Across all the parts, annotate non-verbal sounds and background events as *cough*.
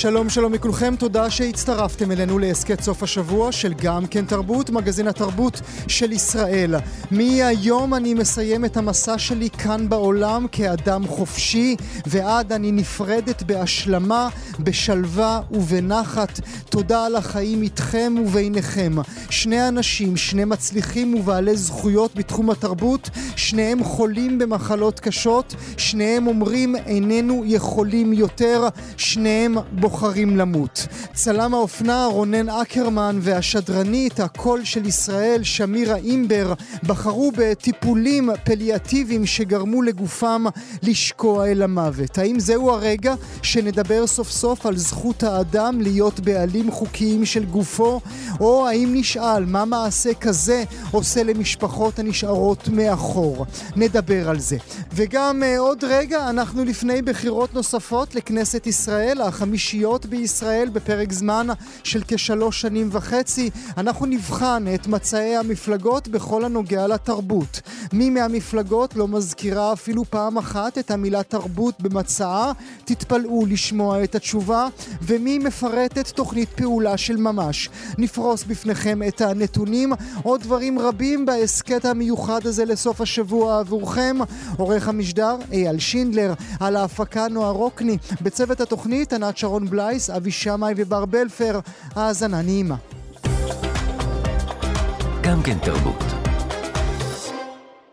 שלום שלום לכולכם, תודה שהצטרפתם אלינו להסכת סוף השבוע של גם כן תרבות, מגזין התרבות של ישראל. מהיום אני מסיים את המסע שלי כאן בעולם כאדם חופשי, ועד אני נפרדת בהשלמה, בשלווה ובנחת. תודה על החיים איתכם וביניכם. שני אנשים, שני מצליחים ובעלי זכויות בתחום התרבות, שניהם חולים במחלות קשות, שניהם אומרים איננו יכולים יותר, שניהם בוחרים למות. צלם האופנה רונן אקרמן והשדרנית, הקול של ישראל, שמירה אימבר, בחרו בטיפולים פליאטיביים שגרמו לגופם לשקוע אל המוות. האם זהו הרגע שנדבר סוף סוף על זכות האדם להיות בעלים חוקיים של גופו? או האם נשאל מה מעשה כזה עושה למשפחות הנשארות מאחור? נדבר על זה. וגם uh, עוד רגע, אנחנו לפני בחירות נוספות לכנסת ישראל, החמישי החמישיות בישראל בפרק זמן של כשלוש שנים וחצי. אנחנו נבחן את מצעי המפלגות בכל הנוגע לתרבות. מי מהמפלגות לא מזכירה אפילו פעם אחת את המילה תרבות במצעה? תתפלאו לשמוע את התשובה. ומי מפרטת תוכנית פעולה של ממש? נפרוס בפניכם את הנתונים. עוד דברים רבים בהסכת המיוחד הזה לסוף השבוע עבורכם. עורך המשדר אייל שינדלר, על ההפקה נועה רוקני. בצוות התוכנית ענת שרון בלייס, אבי שמאי ובר בלפר. האזנה נעימה. גם כן תרבות.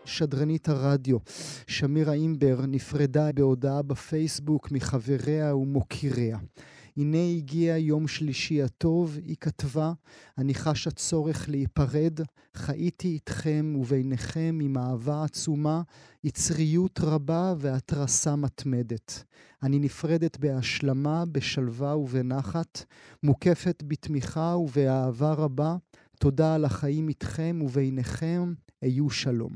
שדרנית הרדיו, שמירה אימבר, נפרדה בהודעה בפייסבוק מחבריה ומוקיריה. הנה הגיע יום שלישי הטוב, היא כתבה, אני חשה צורך להיפרד, חייתי איתכם וביניכם עם אהבה עצומה, יצריות רבה והתרסה מתמדת. אני נפרדת בהשלמה, בשלווה ובנחת, מוקפת בתמיכה ובאהבה רבה. תודה על החיים איתכם וביניכם, היו שלום.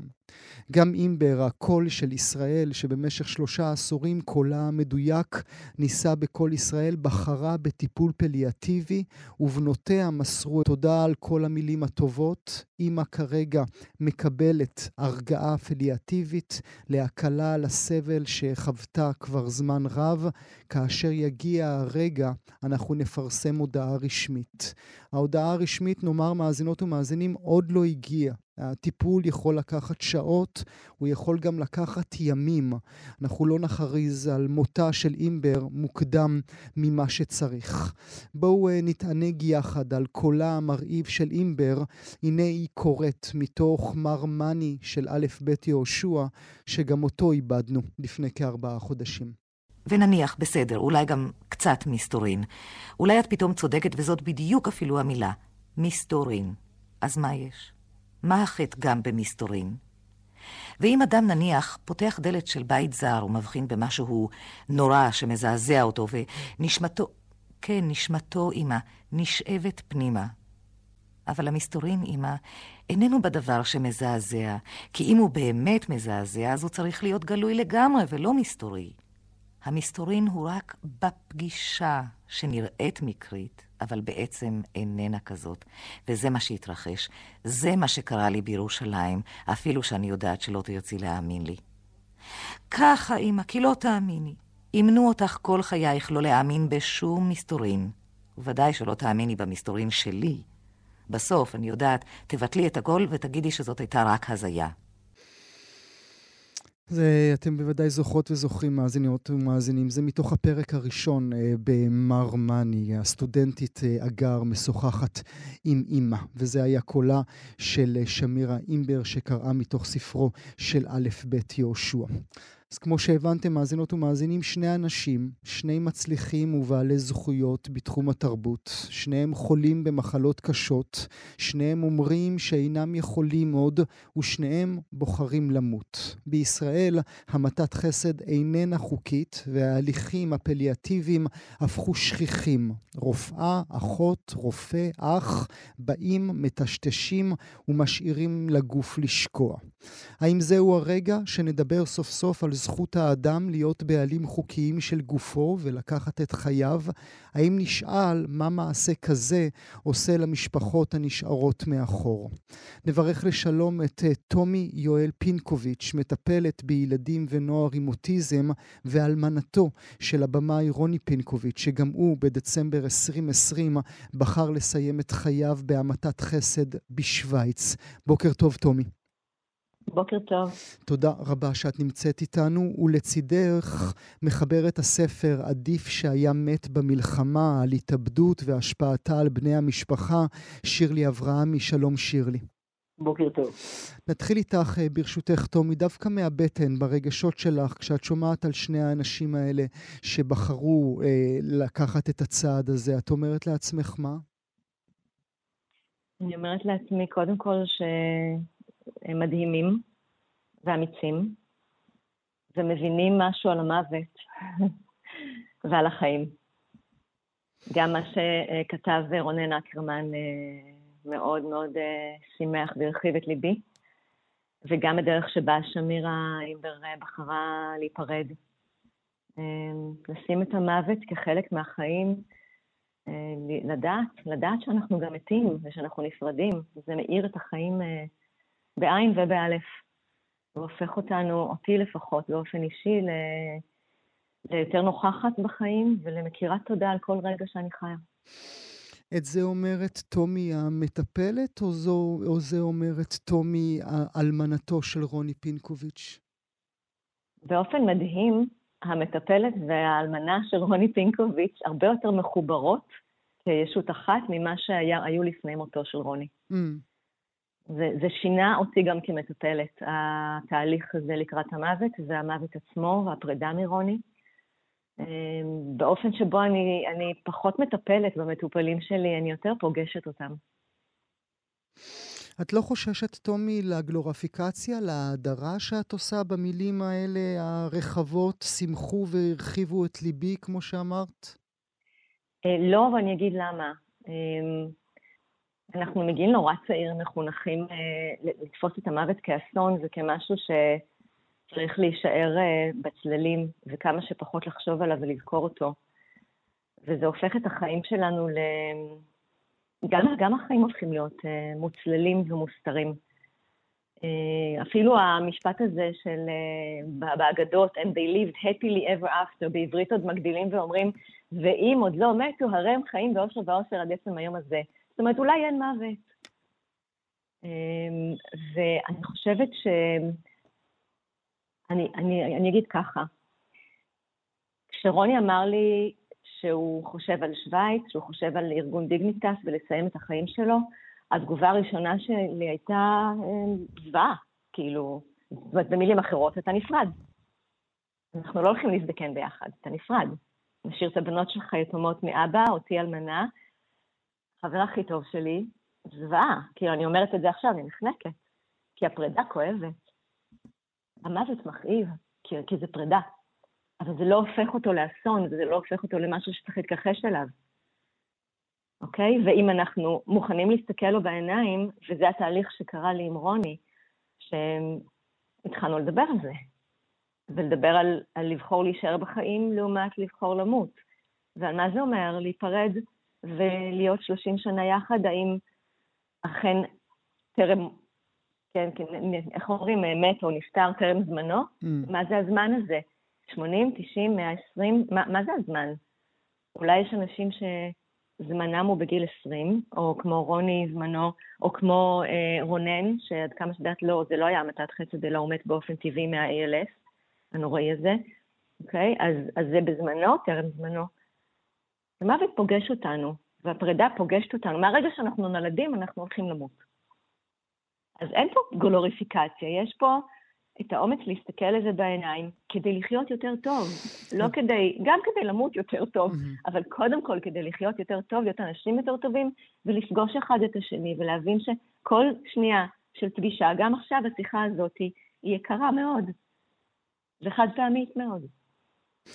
גם אימבר, הקול של ישראל, שבמשך שלושה עשורים קולה המדויק נישא בקול ישראל, בחרה בטיפול פליאטיבי, ובנותיה מסרו תודה על כל המילים הטובות. אימא כרגע מקבלת הרגעה פליאטיבית להקלה על הסבל שחוותה כבר זמן רב. כאשר יגיע הרגע, אנחנו נפרסם הודעה רשמית. ההודעה הרשמית, נאמר מאזינות ומאזינים, עוד לא הגיעה. הטיפול יכול לקחת שעות, הוא יכול גם לקחת ימים. אנחנו לא נכריז על מותה של אימבר מוקדם ממה שצריך. בואו אה, נתענג יחד על קולה המרהיב של אימבר. הנה היא קוראת מתוך מר מאני של א' ב' יהושע, שגם אותו איבדנו לפני כארבעה חודשים. ונניח, בסדר, אולי גם קצת מסתורין. אולי את פתאום צודקת, וזאת בדיוק אפילו המילה, מסתורין. אז מה יש? מה החטא גם במסתורין? ואם אדם נניח פותח דלת של בית זר ומבחין במשהו נורא שמזעזע אותו, ונשמתו, כן, נשמתו עמה, נשאבת פנימה. אבל המסתורין עמה איננו בדבר שמזעזע, כי אם הוא באמת מזעזע, אז הוא צריך להיות גלוי לגמרי ולא מסתורי. המסתורין הוא רק בפגישה שנראית מקרית, אבל בעצם איננה כזאת. וזה מה שהתרחש. זה מה שקרה לי בירושלים, אפילו שאני יודעת שלא תרצי להאמין לי. ככה, אמא, כי לא תאמיני. אימנו אותך כל חייך לא להאמין בשום מסתורין. ודאי שלא תאמיני במסתורין שלי. בסוף, אני יודעת, תבטלי את הכל ותגידי שזאת הייתה רק הזיה. זה, אתם בוודאי זוכרות וזוכרים, מאזיניות ומאזינים. זה מתוך הפרק הראשון אה, במר מאני, הסטודנטית אה, אגר משוחחת עם אימא, וזה היה קולה של אה, שמירה אימבר שקראה מתוך ספרו של א' ב' יהושע. אז כמו שהבנתם, מאזינות ומאזינים, שני אנשים, שני מצליחים ובעלי זכויות בתחום התרבות, שניהם חולים במחלות קשות, שניהם אומרים שאינם יכולים עוד, ושניהם בוחרים למות. בישראל המתת חסד איננה חוקית, וההליכים הפליאטיביים הפכו שכיחים. רופאה, אחות, רופא, אח, באים, מטשטשים ומשאירים לגוף לשקוע. האם זהו הרגע שנדבר סוף סוף על זכות האדם להיות בעלים חוקיים של גופו ולקחת את חייו, האם נשאל מה מעשה כזה עושה למשפחות הנשארות מאחור. נברך לשלום את אה, טומי יואל פינקוביץ', מטפלת בילדים ונוער עם אוטיזם, ואלמנתו של הבמאי רוני פינקוביץ', שגם הוא בדצמבר 2020 בחר לסיים את חייו בהמתת חסד בשוויץ. בוקר טוב, טומי. בוקר טוב. תודה רבה שאת נמצאת איתנו, ולצידך מחברת הספר "עדיף שהיה מת במלחמה" על התאבדות והשפעתה על בני המשפחה, שירלי אברהמי. שלום שירלי. בוקר טוב. נתחיל איתך, אה, ברשותך, טומי, דווקא מהבטן, ברגשות שלך, כשאת שומעת על שני האנשים האלה שבחרו אה, לקחת את הצעד הזה, את אומרת לעצמך מה? אני אומרת לעצמי, קודם כל, שהם מדהימים ואמיצים, ומבינים משהו על המוות *laughs* ועל החיים. גם מה שכתב רונן אקרמן אה, מאוד מאוד אה, שימח והרחיב את ליבי, וגם הדרך שבה שמירה אימבר אה, בחרה להיפרד. לשים את המוות כחלק מהחיים, לדעת, לדעת שאנחנו גם מתים ושאנחנו נפרדים, זה מאיר את החיים בעין ובאלף. והופך אותנו, אותי לפחות, באופן אישי, ליותר נוכחת בחיים ולמכירת תודה על כל רגע שאני חיה. את זה אומרת טומי המטפלת, או, זו, או זה אומרת טומי אלמנתו של רוני פינקוביץ'? באופן מדהים, המטפלת והאלמנה של רוני פינקוביץ' הרבה יותר מחוברות כישות אחת ממה שהיו לפני מותו של רוני. Mm. זה, זה שינה אותי גם כמטפלת, התהליך הזה לקראת המוות, והמוות עצמו והפרידה מרוני. אמ, באופן שבו אני, אני פחות מטפלת במטופלים שלי, אני יותר פוגשת אותם. את לא חוששת, טומי, לגלורפיקציה, להדרה שאת עושה במילים האלה הרחבות, שמחו והרחיבו את ליבי, כמו שאמרת? אה, לא, ואני אגיד למה. אנחנו מגיעים נורא צעיר, מחונכים אה, לתפוס את המוות כאסון וכמשהו ש... צריך להישאר אה, בצללים וכמה שפחות לחשוב עליו ולזכור אותו. וזה הופך את החיים שלנו ל... גם, גם החיים הופכים להיות uh, מוצללים ומוסתרים. אפילו המשפט הזה של, באגדות, and they lived happily ever after, בעברית עוד מגדילים ואומרים, ואם עוד לא מתו, הרי הם חיים באושר ואושר עד עצם היום הזה. אומרת, אולי אין מוות. Uh, ואני חושבת ש... אני, אני, אני אגיד ככה, כשרוני אמר לי שהוא חושב על שווייץ, שהוא חושב על ארגון דיגניטס ולסיים את החיים שלו, התגובה הראשונה שלי הייתה אה, זוועה, כאילו, זאת אומרת, במילים אחרות, אתה נפרד. אנחנו לא הולכים להזדקן ביחד, אתה נפרד. נשאיר את הבנות שלך יתומות מאבא, אותי אלמנה, חבר הכי טוב שלי, זוועה. כאילו, אני אומרת את זה עכשיו, אני נחנקת. כי הפרידה כואבת. המוות מכאיב, כי, כי זה פרידה. אבל זה לא הופך אותו לאסון, וזה לא הופך אותו למשהו שצריך להתכחש אליו. אוקיי? ואם אנחנו מוכנים להסתכל לו בעיניים, וזה התהליך שקרה לי עם רוני, שהתחלנו לדבר על זה, ולדבר על, על לבחור להישאר בחיים לעומת לבחור למות. ועל מה זה אומר להיפרד ולהיות 30 שנה יחד, האם אכן טרם כן, איך אומרים, מת או נפטר טרם זמנו? Mm. מה זה הזמן הזה? 80, 90, 120? מה, מה זה הזמן? אולי יש אנשים שזמנם הוא בגיל 20, או כמו רוני זמנו, או כמו אה, רונן, שעד כמה שדעת לא, זה לא היה המתת חסד, אלא הוא מת באופן טבעי מה-ALS, הנוראי הזה, אוקיי? אז, אז זה בזמנו, טרם זמנו. המוות פוגש אותנו, והפרידה פוגשת אותנו. מהרגע שאנחנו נולדים, אנחנו הולכים למות. אז אין פה גלוריפיקציה, יש פה את האומץ להסתכל לזה בעיניים כדי לחיות יותר טוב. לא כדי, גם כדי למות יותר טוב, אבל קודם כל כדי לחיות יותר טוב, להיות אנשים יותר טובים, ולפגוש אחד את השני, ולהבין שכל שנייה של פגישה, גם עכשיו השיחה הזאת, היא יקרה מאוד, וחד פעמית מאוד,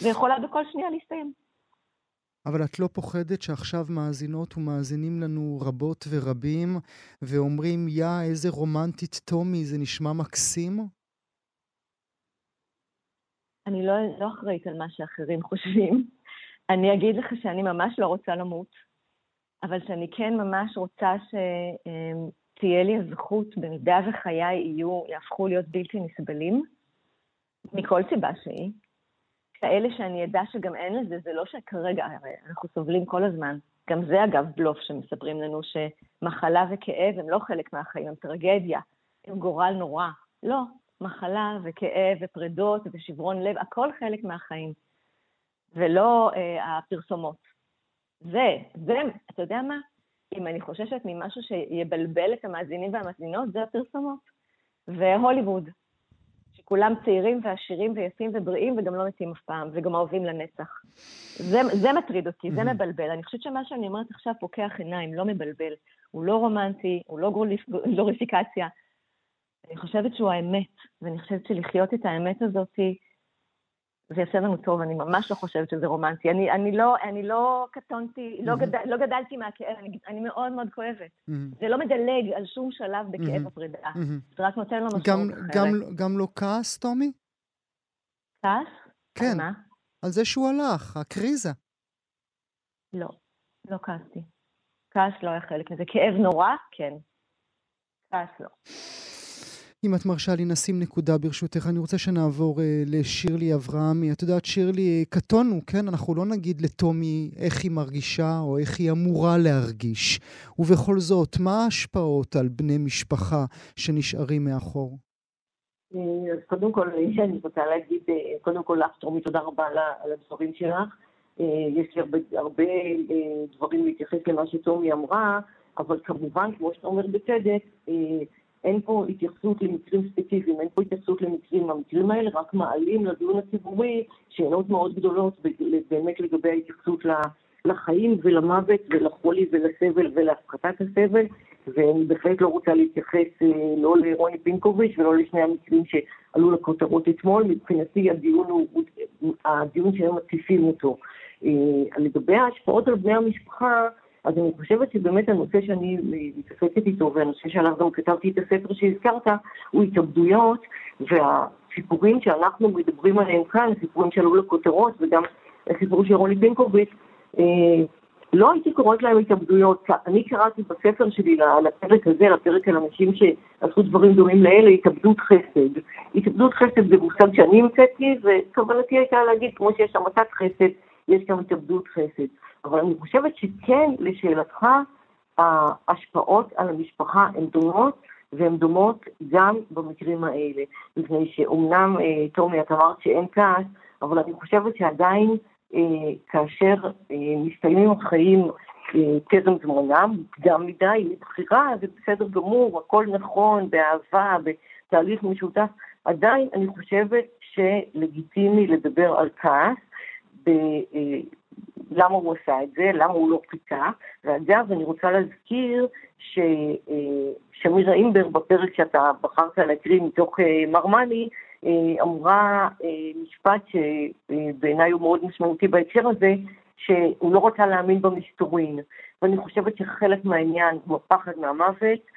ויכולה בכל שנייה להסתיים. אבל את לא פוחדת שעכשיו מאזינות ומאזינים לנו רבות ורבים, ואומרים, יא, איזה רומנטית טומי, זה נשמע מקסים? אני לא, לא אחראית על מה שאחרים חושבים. *laughs* אני אגיד לך שאני ממש לא רוצה למות, אבל שאני כן ממש רוצה שתהיה לי הזכות, במידה וחיי יהיו, יהפכו להיות בלתי נסבלים, מכל סיבה שהיא, כאלה שאני אדע שגם אין לזה, זה לא שכרגע, הרי אנחנו סובלים כל הזמן. גם זה אגב בלוף שמספרים לנו שמחלה וכאב הם לא חלק מהחיים, הם טרגדיה, הם גורל נורא. לא, מחלה וכאב ופרדות ושברון לב, הכל חלק מהחיים, ולא אה, הפרסומות. זה, זה, אתה יודע מה? אם אני חוששת ממשהו שיבלבל את המאזינים והמאזינות, זה הפרסומות. והוליווד, שכולם צעירים ועשירים ויפים ובריאים וגם לא מתים אף פעם, וגם אוהבים לנצח. זה, זה מטריד אותי, זה מבלבל. אני חושבת שמה שאני אומרת עכשיו פוקח עיניים, לא מבלבל. הוא לא רומנטי, הוא לא גלוריפיקציה. אני חושבת שהוא האמת, ואני חושבת שלחיות את האמת הזאת, זה יעשה לנו טוב, אני ממש לא חושבת שזה רומנטי. אני, אני, לא, אני לא קטונתי, לא, גדל, לא גדלתי מהכאב, אני, אני מאוד מאוד כואבת. זה לא מדלג על שום שלב בכאב הפרידה, זה רק נותן לו משמעות אחרת. גם, גם לא כעס, טומי? כעס? כן. מה? על זה שהוא הלך, הקריזה. לא, לא כעסתי. כעס לא היה חלק מזה. כאב נורא, כן. כעס לא. אם את מרשה לי, נשים נקודה ברשותך. אני רוצה שנעבור uh, לשירלי אברהמי. את יודעת, שירלי, קטונו, כן? אנחנו לא נגיד לטומי איך היא מרגישה או איך היא אמורה להרגיש. ובכל זאת, מה ההשפעות על בני משפחה שנשארים מאחור? אז קודם כל, *laughs* אני רוצה להגיד, אה, קודם כל לך, טומי, תודה רבה על הדברים שלך. אה, יש לי הרבה, הרבה דברים להתייחס למה שטומי אמרה, אבל כמובן, כמו שאתה אומר בצדק, אין פה התייחסות למקרים ספציפיים, אין פה התייחסות למקרים, המקרים האלה רק מעלים לדיון הציבורי שאלות מאוד גדולות באמת לגבי ההתייחסות לחיים ולמוות ולחולי ולסבל ולהפחתת הסבל, ואני בהחלט לא רוצה להתייחס אה, לא לרוני פינקוביץ' ולא לשני המקרים שעלו לכותרות אתמול, מבחינתי הדיון הוא, הדיון שהם מציפים אותו. אה, לגבי ההשפעות על בני המשפחה, אז אני חושבת שבאמת הנושא שאני מתעסקת איתו, והנושא שעליו גם כתבתי את הספר שהזכרת, הוא התאבדויות, והסיפורים שאנחנו מדברים עליהם כאן, הסיפורים שעלו לכותרות, וגם הסיפור של רוני פינקוביץ', אה, לא הייתי קוראת להם התאבדויות. אני קראתי בספר שלי לפרק הזה, לפרק על אנשים שעשו דברים דומים לאלה, התאבדות חסד. התאבדות חסד זה מושג שאני המצאתי, וכוונתי הייתה להגיד, כמו שיש המתת חסד, יש גם התאבדות חסד. אבל אני חושבת שכן, לשאלתך, ההשפעות על המשפחה הן דומות, והן דומות גם במקרים האלה. מפני שאומנם, אה, טומי, את אמרת שאין כעס, אבל אני חושבת שעדיין אה, כאשר אה, מסתיימים החיים טרם זמנם, מוקדם מדי, מבחירה, זה בסדר גמור, הכל נכון, באהבה, בתהליך משותף, עדיין אני חושבת שלגיטימי לדבר על כעס, למה הוא עשה את זה, למה הוא לא חיכה. ואגב, אני רוצה להזכיר ששמירה אימבר, בפרק שאתה בחרת להקריא מתוך אה, מרמני, אה, אמרה אה, משפט שבעיניי הוא מאוד משמעותי בהקשר הזה, שהוא לא רוצה להאמין במסתורין. ואני חושבת שחלק מהעניין הוא הפחד מהמוות,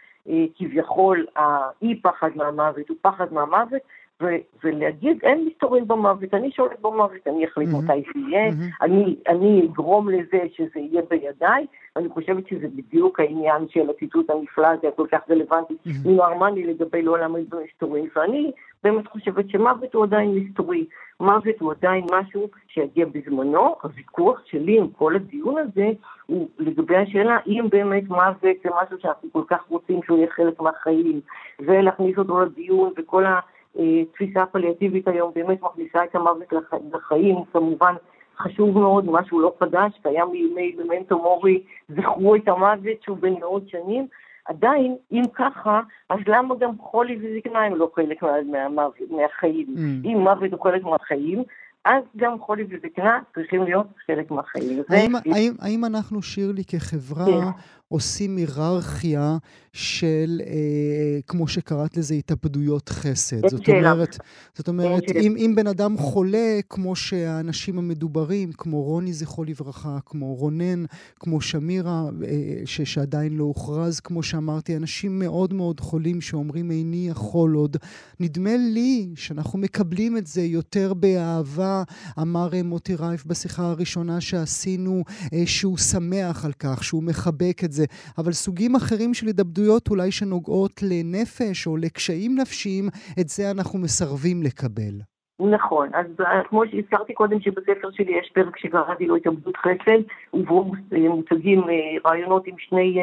כביכול האי פחד מהמוות הוא פחד מהמוות, ו- ולהגיד, אין מסתורים במוות, אני שולט במוות, אני אחליט mm-hmm. מתי זה יהיה, mm-hmm. אני, אני אגרום לזה שזה יהיה בידיי, ואני חושבת שזה בדיוק העניין של הציטוט הנפלא הזה, הכל כך רלוונטי, mm-hmm. לגבי לא להעמיד במסתורים, ואני באמת חושבת שמוות הוא עדיין מסתורי, מוות הוא עדיין משהו שיגיע בזמנו, הוויכוח שלי עם כל הדיון הזה הוא לגבי השאלה אם באמת מוות זה משהו שאנחנו כל כך רוצים שהוא יהיה חלק מהחיים, ולהכניס אותו לדיון וכל ה... התפיסה הפליאטיבית היום באמת מכניסה את המוות לחיים, כמובן חשוב מאוד, משהו לא חדש, קיים מימי במנטו מורי, זכרו את המוות שהוא בן מאות שנים, עדיין, אם ככה, אז למה גם חולי וזקנה הם לא חלק מה, מה, מהחיים? Mm. אם מוות הוא חלק מהחיים, אז גם חולי וזקנה צריכים להיות חלק מהחיים. האם, האם, האם אנחנו, שירלי, כחברה, כן. עושים היררכיה של, אה, כמו שקראת לזה, התאבדויות חסד. זאת שאלה. אומרת, זאת אומרת אם, אם בן אדם חולה, כמו שהאנשים המדוברים, כמו רוני זכרו לברכה, כמו רונן, כמו שמירה, אה, ש, שעדיין לא הוכרז, כמו שאמרתי, אנשים מאוד מאוד חולים שאומרים איני יכול עוד, נדמה לי שאנחנו מקבלים את זה יותר באהבה, אמר אה, מוטי רייף בשיחה הראשונה שעשינו, אה, שהוא שמח על כך, שהוא מחבק את זה, אבל סוגים אחרים של התאבדויות אולי שנוגעות לנפש או לקשיים נפשיים, את זה אנחנו מסרבים לקבל. נכון, אז אה, כמו שהזכרתי קודם שבספר שלי יש פרק שקראתי לו התאבדות חסד, ובו מוצגים רעיונות עם שני,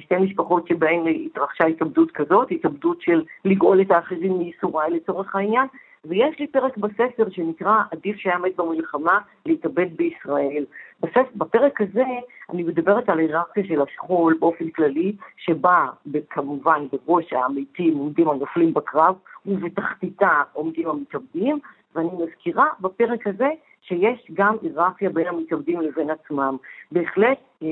שתי משפחות שבהן התרחשה התאבדות כזאת, התאבדות של לגאול את האחרים מייסוריי לצורך העניין, ויש לי פרק בספר שנקרא עדיף שהיה מת במלחמה להתאבד בישראל. בספר, בפרק הזה אני מדברת על היררכיה של השכול באופן כללי, שבה כמובן בראש המתים עומדים הנופלים בקרב, ובתחתיתה עומדים המתאבדים, ואני מזכירה בפרק הזה שיש גם היררכיה בין המתאבדים לבין עצמם. בהחלט אה,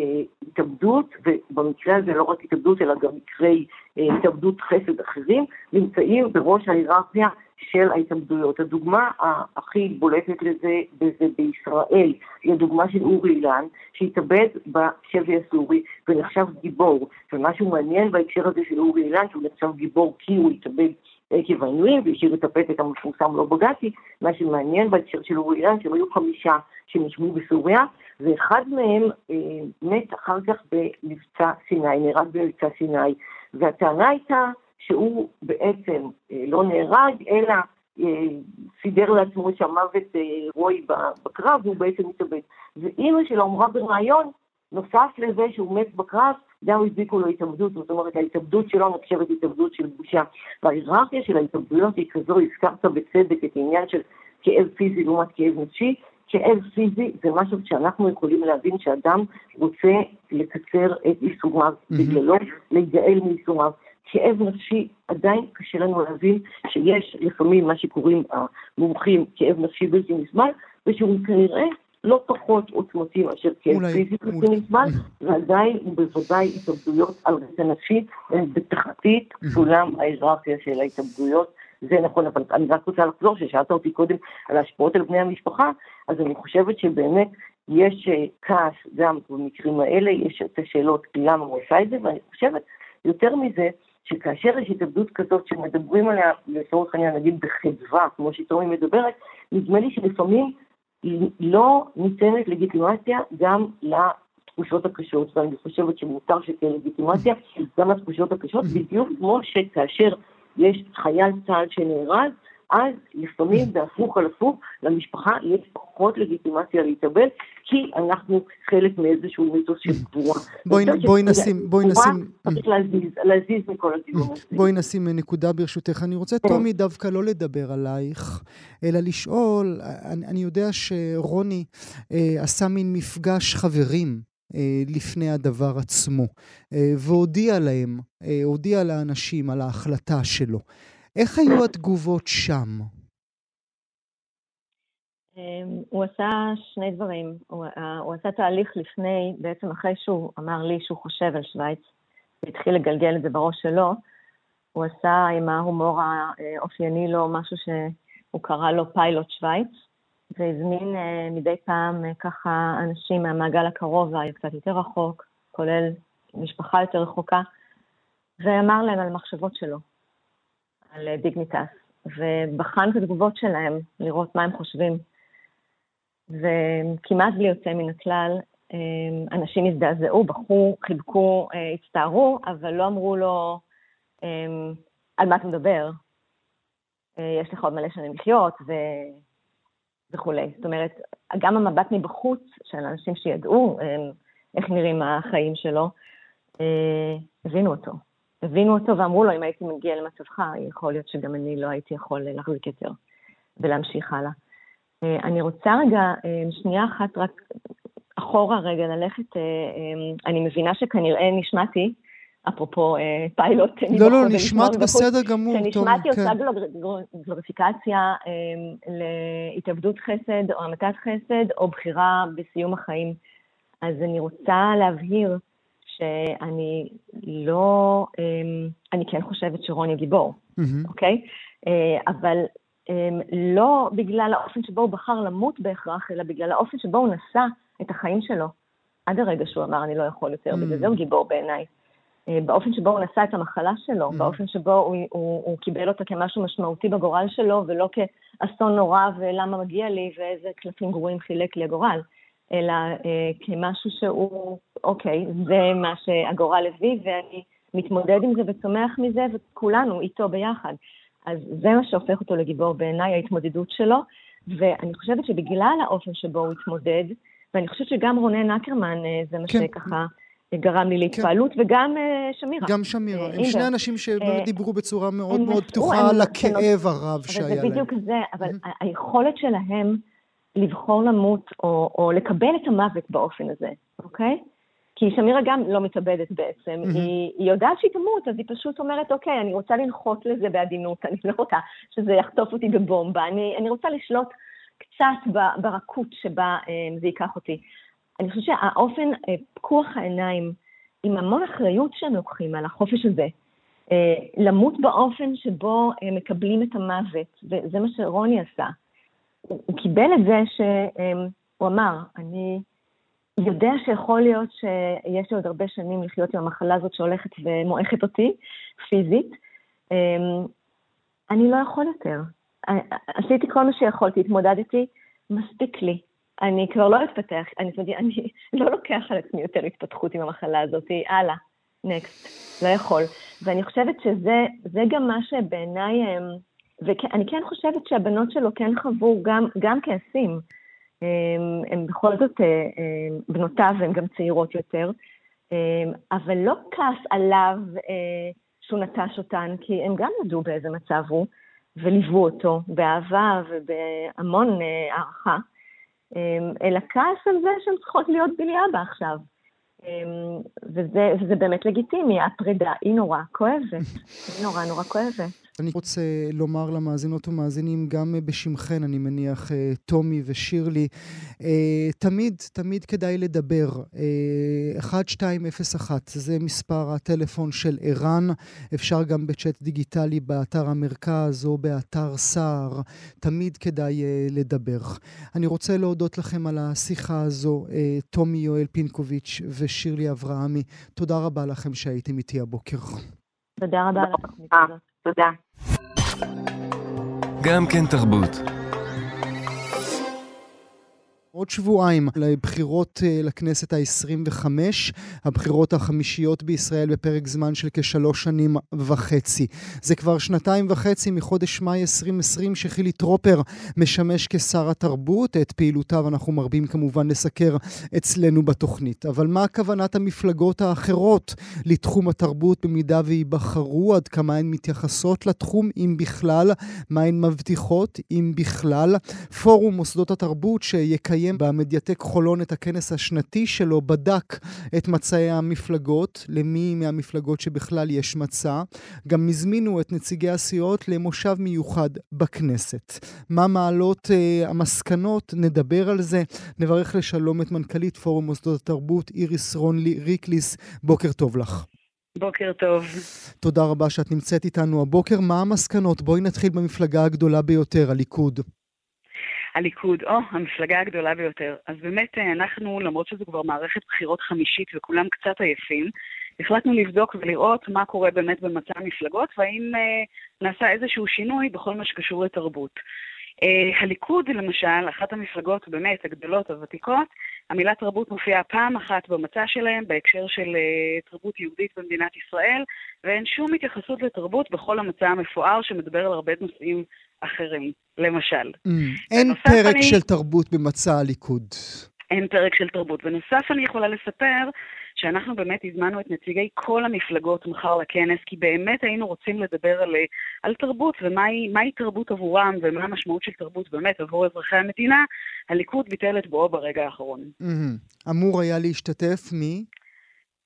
התאבדות, ובמקרה הזה לא רק התאבדות אלא גם מקרי אה, התאבדות חסד אחרים, נמצאים בראש ההיררכיה של ההתאבדויות. הדוגמה הכי בולטת לזה זה בישראל, היא הדוגמה של אורי אילן, שהתאבד בשבי הסורי ונחשב גיבור. ומשהו מעניין בהקשר הזה של אורי אילן, שהוא נחשב גיבור כי הוא התאבד עקב העינויים והשאיר את הפתק המפורסם לא בגדתי, מה שמעניין בהקשר של אורי אילן, שהם היו חמישה שנשמעו בסוריה, ואחד מהם אה, מת אחר כך במבצע סיני, נהרג במבצע סיני, והטענה הייתה שהוא בעצם אה, לא נהרג, אלא אה, סידר לעצמו שהמוות אה, רוי בקרב, והוא בעצם מתאבד. ואימא שלו אמרה בריאיון, נוסף לזה שהוא מת בקרב, גם הדביקו לו התאבדות, זאת אומרת ההתאבדות שלו נחשבת התאבדות של בושה. וההיררכיה של ההתאבדויות היא כזו, הזכרת בצדק את העניין של כאב פיזי לעומת כאב נפשי, כאב פיזי זה משהו שאנחנו יכולים להבין שאדם רוצה לקצר את mm-hmm. בגללו, להיגאל מייסוריו. כאב נפשי, עדיין קשה לנו להבין שיש לפעמים מה שקוראים המומחים כאב נפשי בלתי נסבל, ושהוא כנראה לא פחות עוצמתי מאשר כאב פיזי בלתי נסבל, ועדיין ובוודאי התאבדויות על רקע נפשי הן בתחתית סולם ההיררכיה של ההתאבדויות. זה נכון, אבל אני רק רוצה לחזור, ששאלת אותי קודם על ההשפעות על בני המשפחה, אז אני חושבת שבאמת יש אה, כעס גם במקרים האלה, יש את השאלות למה הוא עשה את זה, ואני חושבת יותר מזה, שכאשר יש התאבדות כזאת שמדברים עליה, לצורך העניין נגיד בחדווה, כמו שטומי מדברת, נדמה לי שלפעמים לא ניתנת לגיטימציה גם לתחושות הקשות, ואני חושבת שמותר שתהיה לגיטימציה גם לתחושות הקשות, בדיוק כמו שכאשר יש חייל צה"ל שנהרג, אז לפעמים בהפוך על הפוך, למשפחה יש פחות לגיטימציה להתאבל, כי אנחנו חלק מאיזשהו מיתוס של *laughs* גבורה. בואי, בואי נשים, בואי נשים... צריך להזיז, להזיז מכל הזה. בואי נשים נקודה ברשותך. אני רוצה, כן. טומי, דווקא לא לדבר עלייך, אלא לשאול, אני, אני יודע שרוני אה, עשה מין מפגש חברים אה, לפני הדבר עצמו, אה, והודיע להם, הודיע לאנשים על ההחלטה שלו. איך היו התגובות שם? אמ, הוא עשה שני דברים. הוא, אה, הוא עשה תהליך לפני, בעצם אחרי שהוא אמר לי שהוא חושב על שווייץ, והתחיל לגלגל את זה בראש שלו, הוא עשה עם ההומור האופייני לו משהו שהוא קרא לו פיילוט שווייץ, והזמין אה, מדי פעם אה, ככה אנשים מהמעגל הקרוב והקצת יותר רחוק, כולל משפחה יותר רחוקה, ואמר להם על המחשבות שלו. על אה, דיגניטס, ובחן את התגובות שלהם, לראות מה הם חושבים. וכמעט בלי יוצא מן הכלל, אה, אנשים הזדעזעו, בכו, חיבקו, אה, הצטערו, אבל לא אמרו לו, על מה אתה מדבר? יש לך עוד מלא שנים לחיות, ו... וכולי. זאת אומרת, גם המבט מבחוץ של אנשים שידעו איך נראים החיים שלו, הבינו אותו. הבינו אותו ואמרו לו, אם הייתי מגיע למצבך, יכול להיות שגם אני לא הייתי יכול להחזיק יותר ולהמשיך הלאה. אה, אני רוצה רגע, אה, שנייה אחת רק אחורה רגע ללכת, אה, אני מבינה שכנראה נשמעתי, אפרופו פיילוט. לא, לא, נשמעת בסדר גמור, טוב, שנשמעתי עושה כן. גלוריפיקציה להתאבדות חסד או המתת חסד או בחירה בסיום החיים. אז אני רוצה להבהיר שאני לא, אמ, אני כן חושבת שרוני גיבור. אוקיי? אה, אבל אמ, לא בגלל האופן שבו הוא בחר למות בהכרח, אלא בגלל האופן שבו הוא נשא את החיים שלו. עד הרגע שהוא אמר, אני לא יכול יותר. בגלל זה הוא גיבור בעיניי. אה, באופן שבו הוא נשא את המחלה שלו, Mm. באופן שבו הוא, הוא, הוא קיבל אותה כמשהו משמעותי בגורל שלו, ולא כאסון נורא ולמה מגיע לי ואיזה קלפים גרועים חילק לי הגורל, אלא אה, כמשהו שהוא, אוקיי, זה מה שהגורל הביא, ואני מתמודד עם זה וצומח מזה, וכולנו איתו ביחד. אז זה מה שהופך אותו לגיבור בעיניי, ההתמודדות שלו, ואני חושבת שבגלל האופן שבו הוא התמודד, ואני חושבת שגם רונן אקרמן, אה, זה מה כן. שככה גרם לי להתפעלות, וגם אה, שמירה. גם שמירה. אה, הם אינבר. שני אנשים שבאמת אה, דיברו בצורה מאוד הם מאוד פתוחה הם- על הכאב הרב שהיה זה להם. בדיוק זה, אבל Mhm. ה- היכולת שלהם לבחור למות או, או לקבל את המוות באופן הזה, אוקיי? כי שמירה גם לא מתאבדת בעצם, Mhm. היא, היא יודעת שהיא תמות, אז היא פשוט אומרת, אוקיי, אני רוצה לנחות לזה בעדינות, אני לא רוצה שזה יחטוף אותי בבומבה, אני, אני רוצה לשלוט קצת ברכות שבה אה, זה ייקח אותי. אני חושבת שהאופן, אה, פקוח העיניים, עם המון אחריות שהם לוקחים על החופש הזה, אה, למות באופן שבו אה, מקבלים את המוות, וזה מה שרוני עשה. הוא, הוא קיבל את זה שהוא אמר, אני יודע שיכול להיות שיש לי עוד הרבה שנים לחיות עם המחלה הזאת שהולכת ומועכת אותי פיזית. אה, אני לא יכול יותר. אה, עשיתי כל מה שיכולתי, התמודדתי, מספיק לי. אני כבר לא אתפתח, אני, אני *laughs* לא לוקח על עצמי יותר התפתחות עם המחלה הזאת, הלאה, נקסט, לא יכול. ואני חושבת שזה זה גם מה שבעיניי, אמ, ואני כן חושבת שהבנות שלו כן חוו גם, גם כעסים. אמ, הן בכל זאת אה, אה, בנותיו, והן גם צעירות יותר, אמ, אבל לא כעס עליו אה, שהוא נטש אותן, כי הם גם ידעו באיזה מצב הוא, וליוו אותו באהבה ובהמון אה, הערכה, אמ, אלא כעס על זה שהן צריכות להיות בלי אבא עכשיו. אמ, וזה, וזה באמת לגיטימי, הפרידה היא נורא כואבת, *laughs* היא נורא נורא כואבת. אני רוצה לומר למאזינות ומאזינים, גם בשמכן, אני מניח, אה, טומי ושירלי, אה, תמיד, תמיד כדאי לדבר. אה, 1201, זה מספר הטלפון של ערן. אפשר גם בצ'אט דיגיטלי באתר המרכז או באתר סער. תמיד כדאי אה, לדבר. אני רוצה להודות לכם על השיחה הזו, אה, טומי יואל פינקוביץ' ושירלי אברהמי. תודה רבה לכם שהייתם איתי הבוקר. תודה רבה אה. הזאת. תודה. גם כן תרבות. עוד שבועיים לבחירות אה, לכנסת ה-25, הבחירות החמישיות בישראל בפרק זמן של כשלוש שנים וחצי. זה כבר שנתיים וחצי מחודש מאי 2020 שחילי טרופר משמש כשר התרבות. את פעילותיו אנחנו מרבים כמובן לסקר אצלנו בתוכנית. אבל מה כוונת המפלגות האחרות לתחום התרבות במידה וייבחרו? עד כמה הן מתייחסות לתחום, אם בכלל? מה הן מבטיחות, אם בכלל? פורום מוסדות התרבות שיקיים במדיטק חולון את הכנס השנתי שלו, בדק את מצעי המפלגות, למי מהמפלגות שבכלל יש מצע. גם הזמינו את נציגי הסיעות למושב מיוחד בכנסת. מה מעלות אה, המסקנות? נדבר על זה. נברך לשלום את מנכ"לית פורום מוסדות התרבות, איריס רונלי ריקליס. בוקר טוב לך. בוקר טוב. תודה רבה שאת נמצאת איתנו הבוקר. מה המסקנות? בואי נתחיל במפלגה הגדולה ביותר, הליכוד. הליכוד, או, המפלגה הגדולה ביותר. אז באמת אה, אנחנו, למרות שזו כבר מערכת בחירות חמישית וכולם קצת עייפים, החלטנו לבדוק ולראות מה קורה באמת במצע המפלגות והאם אה, נעשה איזשהו שינוי בכל מה שקשור לתרבות. אה, הליכוד, למשל, אחת המפלגות באמת הגדולות, הוותיקות, המילה תרבות מופיעה פעם אחת במצע שלהם בהקשר של אה, תרבות יהודית במדינת ישראל, ואין שום התייחסות לתרבות בכל המצע המפואר שמדבר על הרבה נושאים אחרים, למשל. Mm. אין פרק אני- של תרבות במצע הליכוד. אין פרק של תרבות. בנוסף, אני יכולה לספר שאנחנו באמת הזמנו את נציגי כל המפלגות מחר לכנס, כי באמת היינו רוצים לדבר על, על תרבות ומהי מהי תרבות עבורם ומה המשמעות של תרבות באמת עבור אזרחי המדינה. הליכוד ביטל את בואו ברגע האחרון. מהמם. אמור היה להשתתף מי?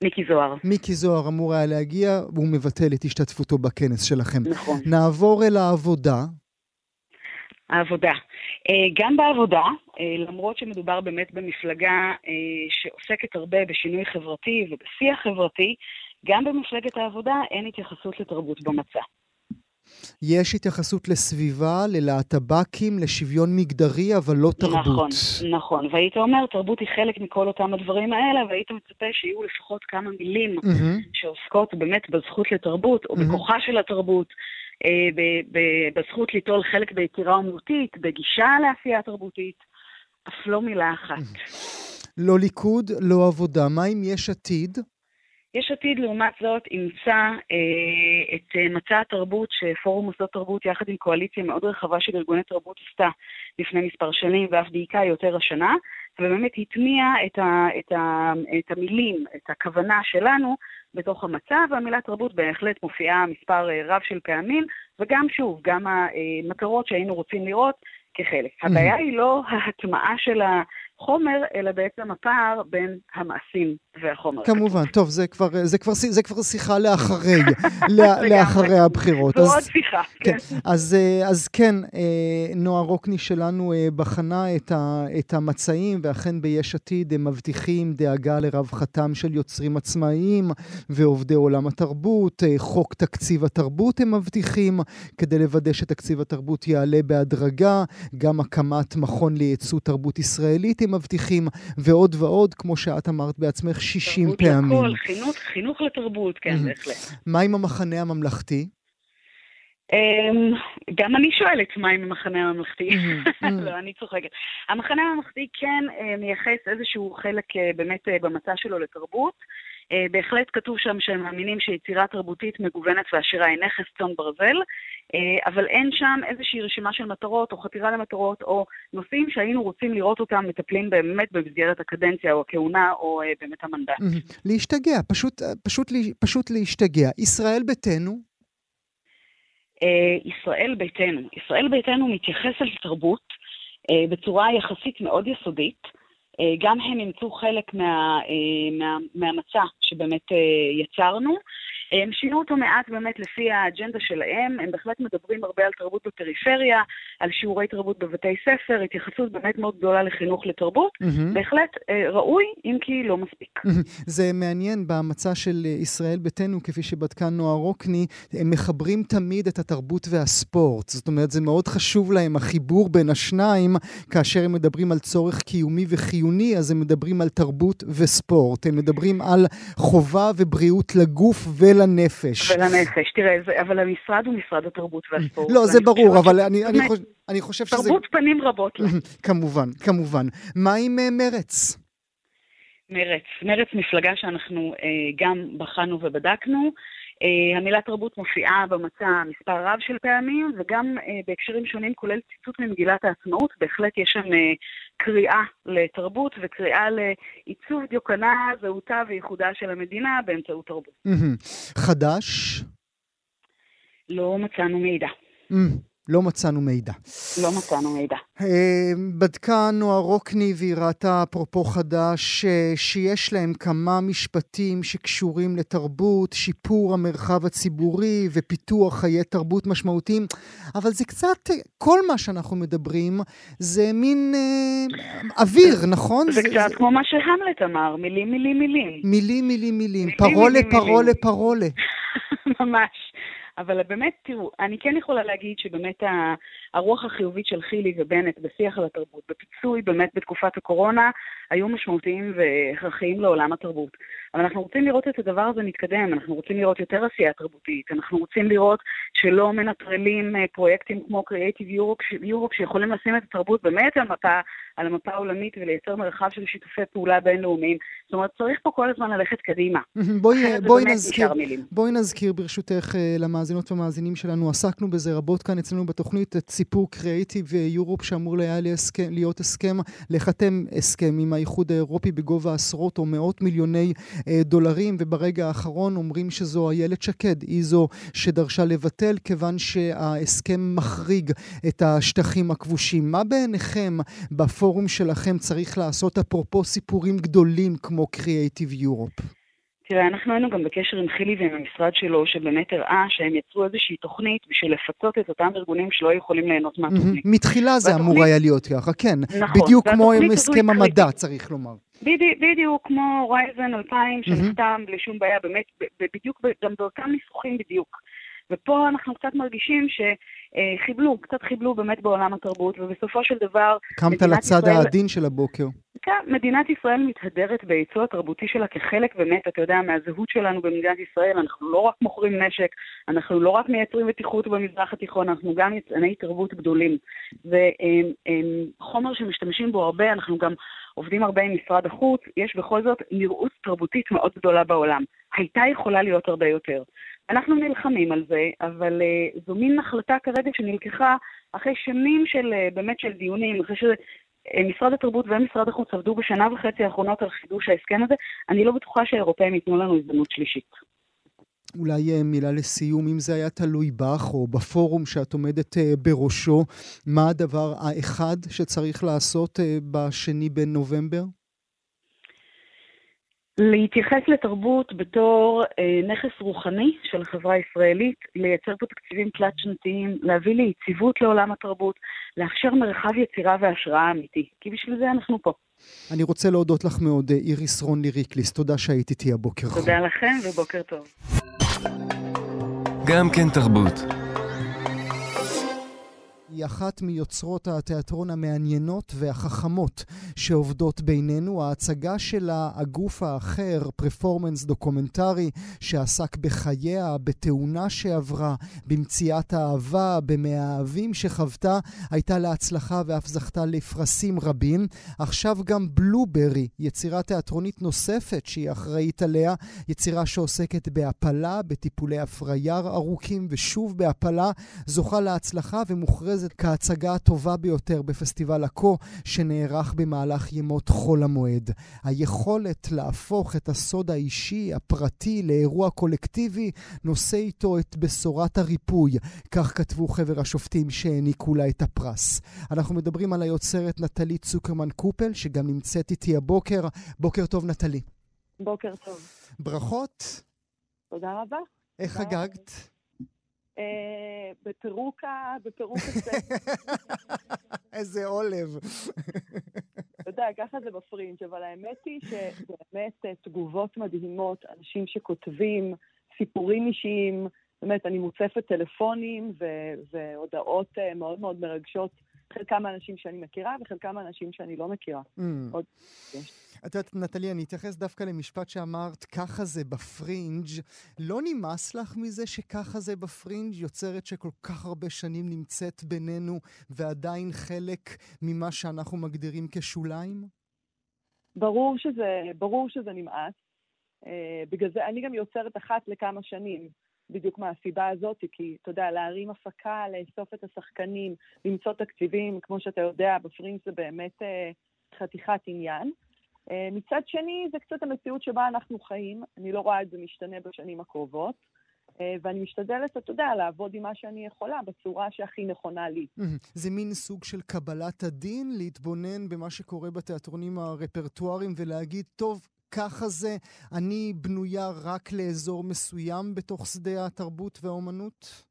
מיקי זוהר, מיקי זוהר אמור היה להגיע, והוא מבטל את השתתפותו בכנס שלכם. נכון. נעבור אל העבודה. העבודה. אה, גם בעבודה, למרות שמדובר באמת במפלגה שעוסקת הרבה בשינוי חברתי ובשיח חברתי, גם במפלגת העבודה אין התייחסות לתרבות במצע. יש התייחסות לסביבה, ללהטב"קים, לשוויון מגדרי, אבל לא תרבות. נכון, נכון. והיית אומר, תרבות היא חלק מכל אותם הדברים האלה, והיית מצפה שיהיו לפחות כמה מילים mm-hmm. שעוסקות באמת בזכות לתרבות, או mm-hmm. בכוחה של התרבות, אה, בזכות ליטול חלק ביצירה אומנותית, בגישה לעשייה תרבותית, אף לא מילה אחת. *clears throat* לא ליכוד, לא עבודה. מה עם יש עתיד? יש עתיד, לעומת זאת, אימצה אה, את אה, מצע התרבות שפורום מוסדות תרבות, יחד עם קואליציה מאוד רחבה של ארגוני תרבות, עשתה לפני מספר שנים, ואף דייקה יותר השנה, ובאמת הטמיעה את, את, את המילים, את הכוונה שלנו בתוך המצע, והמילה תרבות בהחלט מופיעה מספר אה, רב של פעמים, וגם שוב, גם המטרות שהיינו רוצים לראות כחלק. הבעיה היא לא ההטמעה של ה... חומר, אלא בעצם הפער בין המעשים והחומר. כמובן, *laughs* טוב, זה כבר, זה כבר, זה כבר שיחה לאחרי, *laughs* לאחרי הבחירות. ועוד אז, שיחה, כן. כן. אז, אה, אז כן, אה, נועה רוקני שלנו אה, בחנה את, ה, את המצעים, ואכן ביש עתיד הם מבטיחים דאגה לרווחתם של יוצרים עצמאיים ועובדי עולם התרבות, חוק תקציב התרבות הם מבטיחים, כדי לוודא שתקציב התרבות יעלה בהדרגה, גם הקמת מכון לייצוא תרבות ישראלית הם מבטיחים, ועוד ועוד, כמו שאת אמרת בעצמך, 60 תרבות פעמים. תרבות לכל, חינוך, חינוך לתרבות, כן, בהחלט. מה עם המחנה הממלכתי? אמ, גם אני שואלת מה עם המחנה הממלכתי. *laughs* לא, אני צוחקת. המחנה הממלכתי כן אה, מייחס איזשהו חלק אה, באמת אה, במצע שלו לתרבות. אה, בהחלט כתוב שם שהם מאמינים שיצירה תרבותית מגוונת ועשירה היא נכס צאן ברזל, אה, אבל אין שם איזושהי רשימה של מטרות או חתירה למטרות או נושאים שהיינו רוצים לראות אותם מטפלים באמת במסגרת הקדנציה או הכהונה או אה, באמת המנדט. להשתגע, פשוט, פשוט, פשוט להשתגע. ישראל ביתנו? ישראל ביתנו. ישראל ביתנו מתייחסת לתרבות בצורה יחסית מאוד יסודית. אה, גם הם אימצו חלק מה, אה, מה, מהמצע שבאמת אה, יצרנו. הם שינו אותו מעט באמת לפי האג'נדה שלהם, הם בהחלט מדברים הרבה על תרבות בפריפריה, על שיעורי תרבות בבתי ספר, התייחסות באמת מאוד גדולה לחינוך לתרבות, mm-hmm. בהחלט אה, ראוי, אם כי לא מספיק. Mm-hmm. זה מעניין, במצע של ישראל ביתנו, כפי שבדקה נועה רוקני, הם מחברים תמיד את התרבות והספורט. זאת אומרת, זה מאוד חשוב להם, החיבור בין השניים, כאשר הם מדברים על צורך קיומי וחיוני, אז הם מדברים על תרבות וספורט. הם מדברים על חובה ובריאות לגוף ול... ולנפש. ולנפש, תראה, זה, אבל המשרד הוא משרד התרבות והספורט. לא, זה ברור, אבל אני, אני, חושב, אני חושב שזה... תרבות פנים רבות. *laughs* כמובן, כמובן. מה עם uh, מרץ? מרץ. מרץ מפלגה שאנחנו uh, גם בחנו ובדקנו. Uh, המילה תרבות מופיעה במצע מספר רב של פעמים, וגם uh, בהקשרים שונים, כולל ציטוט ממגילת העצמאות, בהחלט יש שם uh, קריאה לתרבות וקריאה לעיצוב דיוקנה, זהותה וייחודה של המדינה באמצעות תרבות. חדש? לא מצאנו מידע. לא מצאנו מידע. לא מצאנו מידע. אה, בדקה נועה רוקני והיא ראתה, אפרופו חדש, אה, שיש להם כמה משפטים שקשורים לתרבות, שיפור המרחב הציבורי ופיתוח חיי תרבות משמעותיים, אבל זה קצת, כל מה שאנחנו מדברים זה מין אה, אוויר, נכון? זה, זה קצת זה... כמו מה שהמלט אמר, מילים, מילים, מילים. מילים, מילים, מילים. פרולה, פרולה, פרולה. *laughs* ממש. אבל באמת, תראו, אני כן יכולה להגיד שבאמת הרוח החיובית של חילי ובנט בשיח על התרבות, בפיצוי באמת בתקופת הקורונה, היו משמעותיים והכרחיים לעולם התרבות. אבל אנחנו רוצים לראות את הדבר הזה מתקדם, אנחנו רוצים לראות יותר עשייה תרבותית, אנחנו רוצים לראות שלא מנטרלים אה, פרויקטים כמו Creative Europe, Europe שיכולים לשים את התרבות באמת על המפה, על המפה העולמית ולייצר מרחב של שיתופי פעולה בינלאומיים. זאת אומרת, צריך פה כל הזמן ללכת קדימה. *laughs* בואי, בואי, נזכיר, בואי נזכיר ברשותך אה, למאזינות והמאזינים שלנו, עסקנו בזה רבות כאן אצלנו בתוכנית, את סיפור Creative Europe שאמור היה להיות הסכם, לחתם הסכם עם האיחוד האירופי בגובה עשרות או מאות מיליוני אה, דולרים, וברגע האחרון אומרים שזו איילת שקד, היא זו שדרשה לבטל, כיוון שההסכם מחריג את השטחים הכבושים. מה בעיניכם בפורום שלכם צריך לעשות, אפרופו סיפורים גדולים כמו Creative Europe? תראה, אנחנו היינו גם בקשר עם חילי ועם המשרד שלו, שבאמת הראה שהם יצרו איזושהי תוכנית בשביל לפצות את אותם ארגונים שלא יכולים ליהנות מהתוכנית. מתחילה זה אמור היה להיות ככה, כן. נכון, בדיוק כמו עם הסכם המדע. צריך לומר. בדי- בדיוק כמו הורייזן 2000 שנחתם בלי שום בעיה, באמת, בדיוק, גם באותם ניסוחים בדיוק. ופה אנחנו קצת מרגישים שחיבלו, קצת חיבלו באמת בעולם התרבות, ובסופו של דבר, קמת לצד ישראל- העדין של הבוקר. כן, מדינת ישראל מתהדרת בייצוא התרבותי שלה כחלק באמת, אתה יודע, מהזהות שלנו במדינת ישראל. אנחנו לא רק מוכרים נשק, אנחנו לא רק מייצרים מתיחות במזרח התיכון, אנחנו גם יצאני תרבות גדולים. וחומר שמשתמשים בו הרבה, אנחנו גם עובדים הרבה עם משרד החוץ, יש בכל זאת נראות תרבותית מאוד גדולה בעולם. הייתה יכולה להיות הרבה יותר. אנחנו נלחמים על זה, אבל uh, זו מין החלטה כרגע שנלקחה אחרי שנים של, uh, באמת של דיונים, אחרי שמשרד התרבות ומשרד החוץ עבדו בשנה וחצי האחרונות על חידוש ההסכם הזה, אני לא בטוחה שהאירופאים ייתנו לנו הזדמנות שלישית. אולי אה, מילה לסיום, אם זה היה תלוי בך או בפורום שאת עומדת אה, בראשו, מה הדבר האחד שצריך לעשות אה, בשני בנובמבר? להתייחס לתרבות בתור אה, נכס רוחני של החברה הישראלית, לייצר פה תקציבים תלת-שנתיים, להביא ליציבות לעולם התרבות, לאפשר מרחב יצירה והשראה אמיתי, כי בשביל זה אנחנו פה. אני רוצה להודות לך מאוד, אה, איריס רון ליריקליס. תודה שהיית איתי הבוקר. תודה לכם ובוקר טוב. גם כן תרבות. היא אחת מיוצרות התיאטרון המעניינות והחכמות שעובדות בינינו. ההצגה שלה, הגוף האחר, פרפורמנס דוקומנטרי שעסק בחייה, בתאונה שעברה, במציאת האהבה, במאהבים שחוותה, הייתה להצלחה ואף זכתה לפרסים רבים. עכשיו גם בלוברי, יצירה תיאטרונית נוספת שהיא אחראית עליה, יצירה שעוסקת בהפלה, בטיפולי הפרייר ארוכים ושוב בהפלה, זוכה להצלחה ומוכרזת כהצגה הטובה ביותר בפסטיבל עכו שנערך במהלך ימות חול המועד. היכולת להפוך את הסוד האישי, הפרטי, לאירוע קולקטיבי, נושא איתו את בשורת הריפוי. כך כתבו חבר השופטים שהעניקו לה את הפרס. אנחנו מדברים על היוצרת נטלי צוקרמן קופל, שגם נמצאת איתי הבוקר. בוקר טוב, נטלי. בוקר טוב. ברכות. תודה רבה. איך תודה. חגגת? אה, בפירוק ה... בפירוק הסט. *laughs* איזה עולב. אתה יודע, ככה זה בפרינג', אבל האמת היא שבאמת אה, תגובות מדהימות, אנשים שכותבים סיפורים אישיים, באמת, אני מוצפת טלפונים והודעות אה, מאוד מאוד מרגשות, חלקם האנשים שאני מכירה וחלקם האנשים שאני לא מכירה. Mm. עוד- את יודעת, נטלי, אני אתייחס דווקא למשפט שאמרת, ככה זה בפרינג'. לא נמאס לך מזה שככה זה בפרינג'? יוצרת שכל כך הרבה שנים נמצאת בינינו ועדיין חלק ממה שאנחנו מגדירים כשוליים? ברור שזה, ברור שזה נמאס. אה, בגלל זה אני גם יוצרת אחת לכמה שנים, בדיוק מהסיבה הזאת, כי אתה יודע, להרים הפקה, לאסוף את השחקנים, למצוא תקציבים, כמו שאתה יודע, בפרינג' זה באמת אה, חתיכת עניין. אה, מצד שני, זה קצת המציאות שבה אנחנו חיים, אני לא רואה את זה משתנה בשנים הקרובות, אה, ואני משתדלת, אתה יודע, לעבוד עם מה שאני יכולה בצורה שהכי נכונה לי. זה מין סוג של קבלת הדין, להתבונן במה שקורה בתיאטרונים הרפרטואריים ולהגיד, טוב, ככה זה, אני בנויה רק לאזור מסוים בתוך שדה התרבות והאומנות?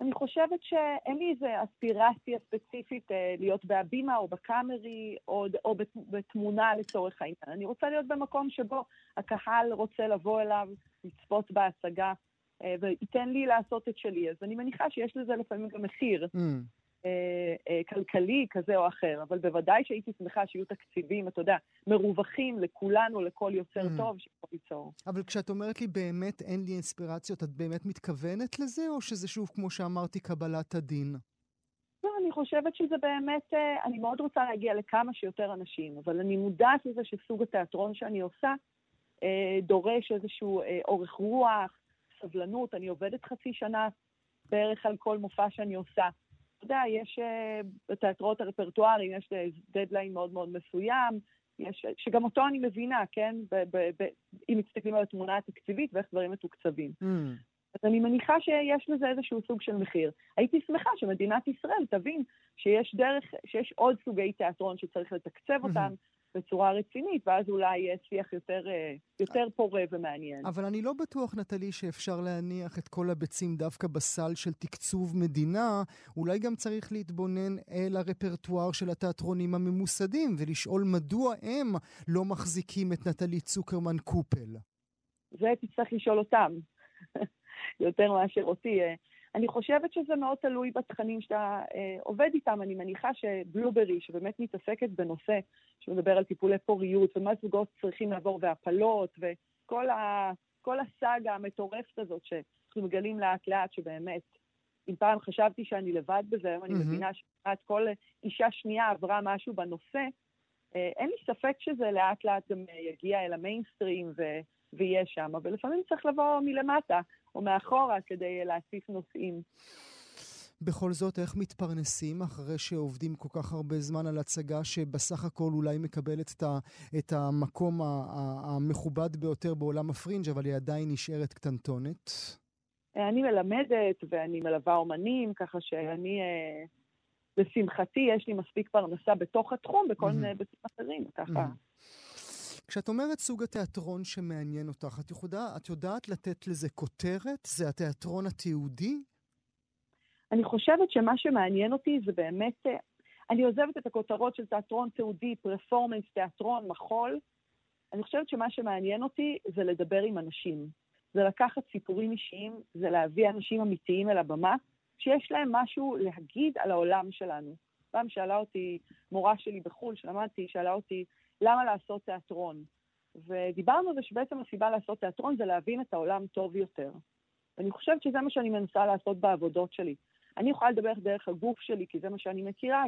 אני חושבת שאין לי איזו אספירציה ספציפית אה, להיות בהבימה או בקאמרי או, או בת, בתמונה לצורך העניין. אני רוצה להיות במקום שבו הקהל רוצה לבוא אליו, לצפות בהצגה, אה, וייתן לי לעשות את שלי. אז אני מניחה שיש לזה לפעמים גם מחיר Mm. אה, אה, כלכלי כזה או אחר, אבל בוודאי שהייתי שמחה שיהיו תקציבים, אתה יודע, מרווחים לכולנו, לכל יוצר Mm. טוב שיכול ליצור. אבל כשאת אומרת לי באמת אין לי אינספירציות, את באמת מתכוונת לזה, או שזה שוב, כמו שאמרתי, קבלת הדין? לא, אני חושבת שזה באמת, אה, אני מאוד רוצה להגיע לכמה שיותר אנשים, אבל אני מודעת לזה שסוג התיאטרון שאני עושה אה, דורש איזשהו אה, אורך רוח, סבלנות. אני עובדת חצי שנה בערך על כל מופע שאני עושה. אתה יודע, יש אה, בתיאטראות הרפרטואריים, יש אה, דדליין מאוד מאוד מסוים, יש, שגם אותו אני מבינה, כן? ב, ב, ב, אם מסתכלים על התמונה התקציבית ואיך דברים מתוקצבים. Mm. אז אני מניחה שיש לזה איזשהו סוג של מחיר. הייתי שמחה שמדינת ישראל תבין שיש דרך, שיש עוד סוגי תיאטרון שצריך לתקצב אותם, בצורה רצינית, ואז אולי יהיה שיח יותר, אה, יותר פורה ומעניין. אבל אני לא בטוח, נטלי, שאפשר להניח את כל הביצים דווקא בסל של תקצוב מדינה. אולי גם צריך להתבונן אל הרפרטואר של התיאטרונים הממוסדים, ולשאול מדוע הם לא מחזיקים את נטלי צוקרמן קופל. זה תצטרך לשאול אותם, *laughs* יותר מאשר אותי. אני חושבת שזה מאוד תלוי בתכנים שאתה אה, עובד איתם. אני מניחה שבלוברי, שבאמת מתעסקת בנושא שמדבר על טיפולי פוריות, ומה זוגות צריכים לעבור, והפלות, וכל ה, כל הסאגה המטורפת הזאת שאנחנו מגלים לאט לאט, שבאמת, אם פעם חשבתי שאני לבד בזה, היום אני מבינה שכמעט כל אישה שנייה עברה משהו בנושא, אה, אין לי ספק שזה לאט לאט גם יגיע אל המיינסטרים ו... ויהיה שם, אבל לפעמים צריך לבוא מלמטה או מאחורה כדי להציף נושאים. בכל זאת, איך מתפרנסים אחרי שעובדים כל כך הרבה זמן על הצגה שבסך הכל אולי מקבלת את, ה, את המקום המכובד ביותר בעולם הפרינג', אבל היא עדיין נשארת קטנטונת? אני מלמדת ואני מלווה אומנים, ככה שאני, אה, לשמחתי, יש לי מספיק פרנסה בתוך התחום, בכל מיני היבטים אחרים, ככה. כשאת אומרת סוג התיאטרון שמעניין אותך, את, יודע, את יודעת לתת לזה כותרת? זה התיאטרון התיעודי? אני חושבת שמה שמעניין אותי זה באמת, אה, אני עוזבת את הכותרות של תיאטרון תיעודי, פרפורמנס, תיאטרון, מחול. אני חושבת שמה שמעניין אותי זה לדבר עם אנשים. זה לקחת סיפורים אישיים, זה להביא אנשים אמיתיים אל הבמה, שיש להם משהו להגיד על העולם שלנו. פעם שאלה אותי מורה שלי בחו"ל, שלמדתי, שאלה אותי, למה לעשות תיאטרון? ודיברנו על זה שבעצם הסיבה לעשות תיאטרון זה להבין את העולם טוב יותר. ואני חושבת שזה מה שאני מנסה לעשות בעבודות שלי. אני יכולה לדבר דרך הגוף שלי, כי זה מה שאני מכירה,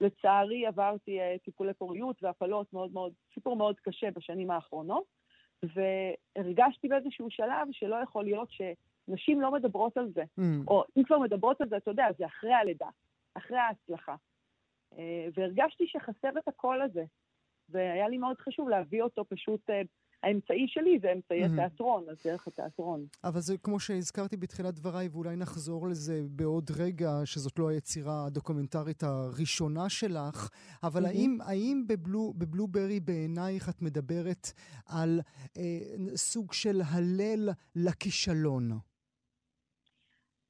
ולצערי עברתי uh, טיפולי פוריות והפלות מאוד מאוד, סיפור מאוד קשה בשנים האחרונות, והרגשתי באיזשהו שלב שלא יכול להיות שנשים לא מדברות על זה. Mm. או אם כבר מדברות על זה, אתה יודע, זה אחרי הלידה, אחרי ההצלחה. Uh, והרגשתי שחסר את הקול הזה. והיה לי מאוד חשוב להביא אותו פשוט... אה, האמצעי שלי זה אמצעי mm-hmm. התיאטרון, אז דרך התיאטרון. אבל זה כמו שהזכרתי בתחילת דבריי, ואולי נחזור לזה בעוד רגע, שזאת לא היצירה הדוקומנטרית הראשונה שלך, אבל mm-hmm. האם, האם בבלו, בבלוברי בעינייך את מדברת על אה, סוג של הלל לכישלון?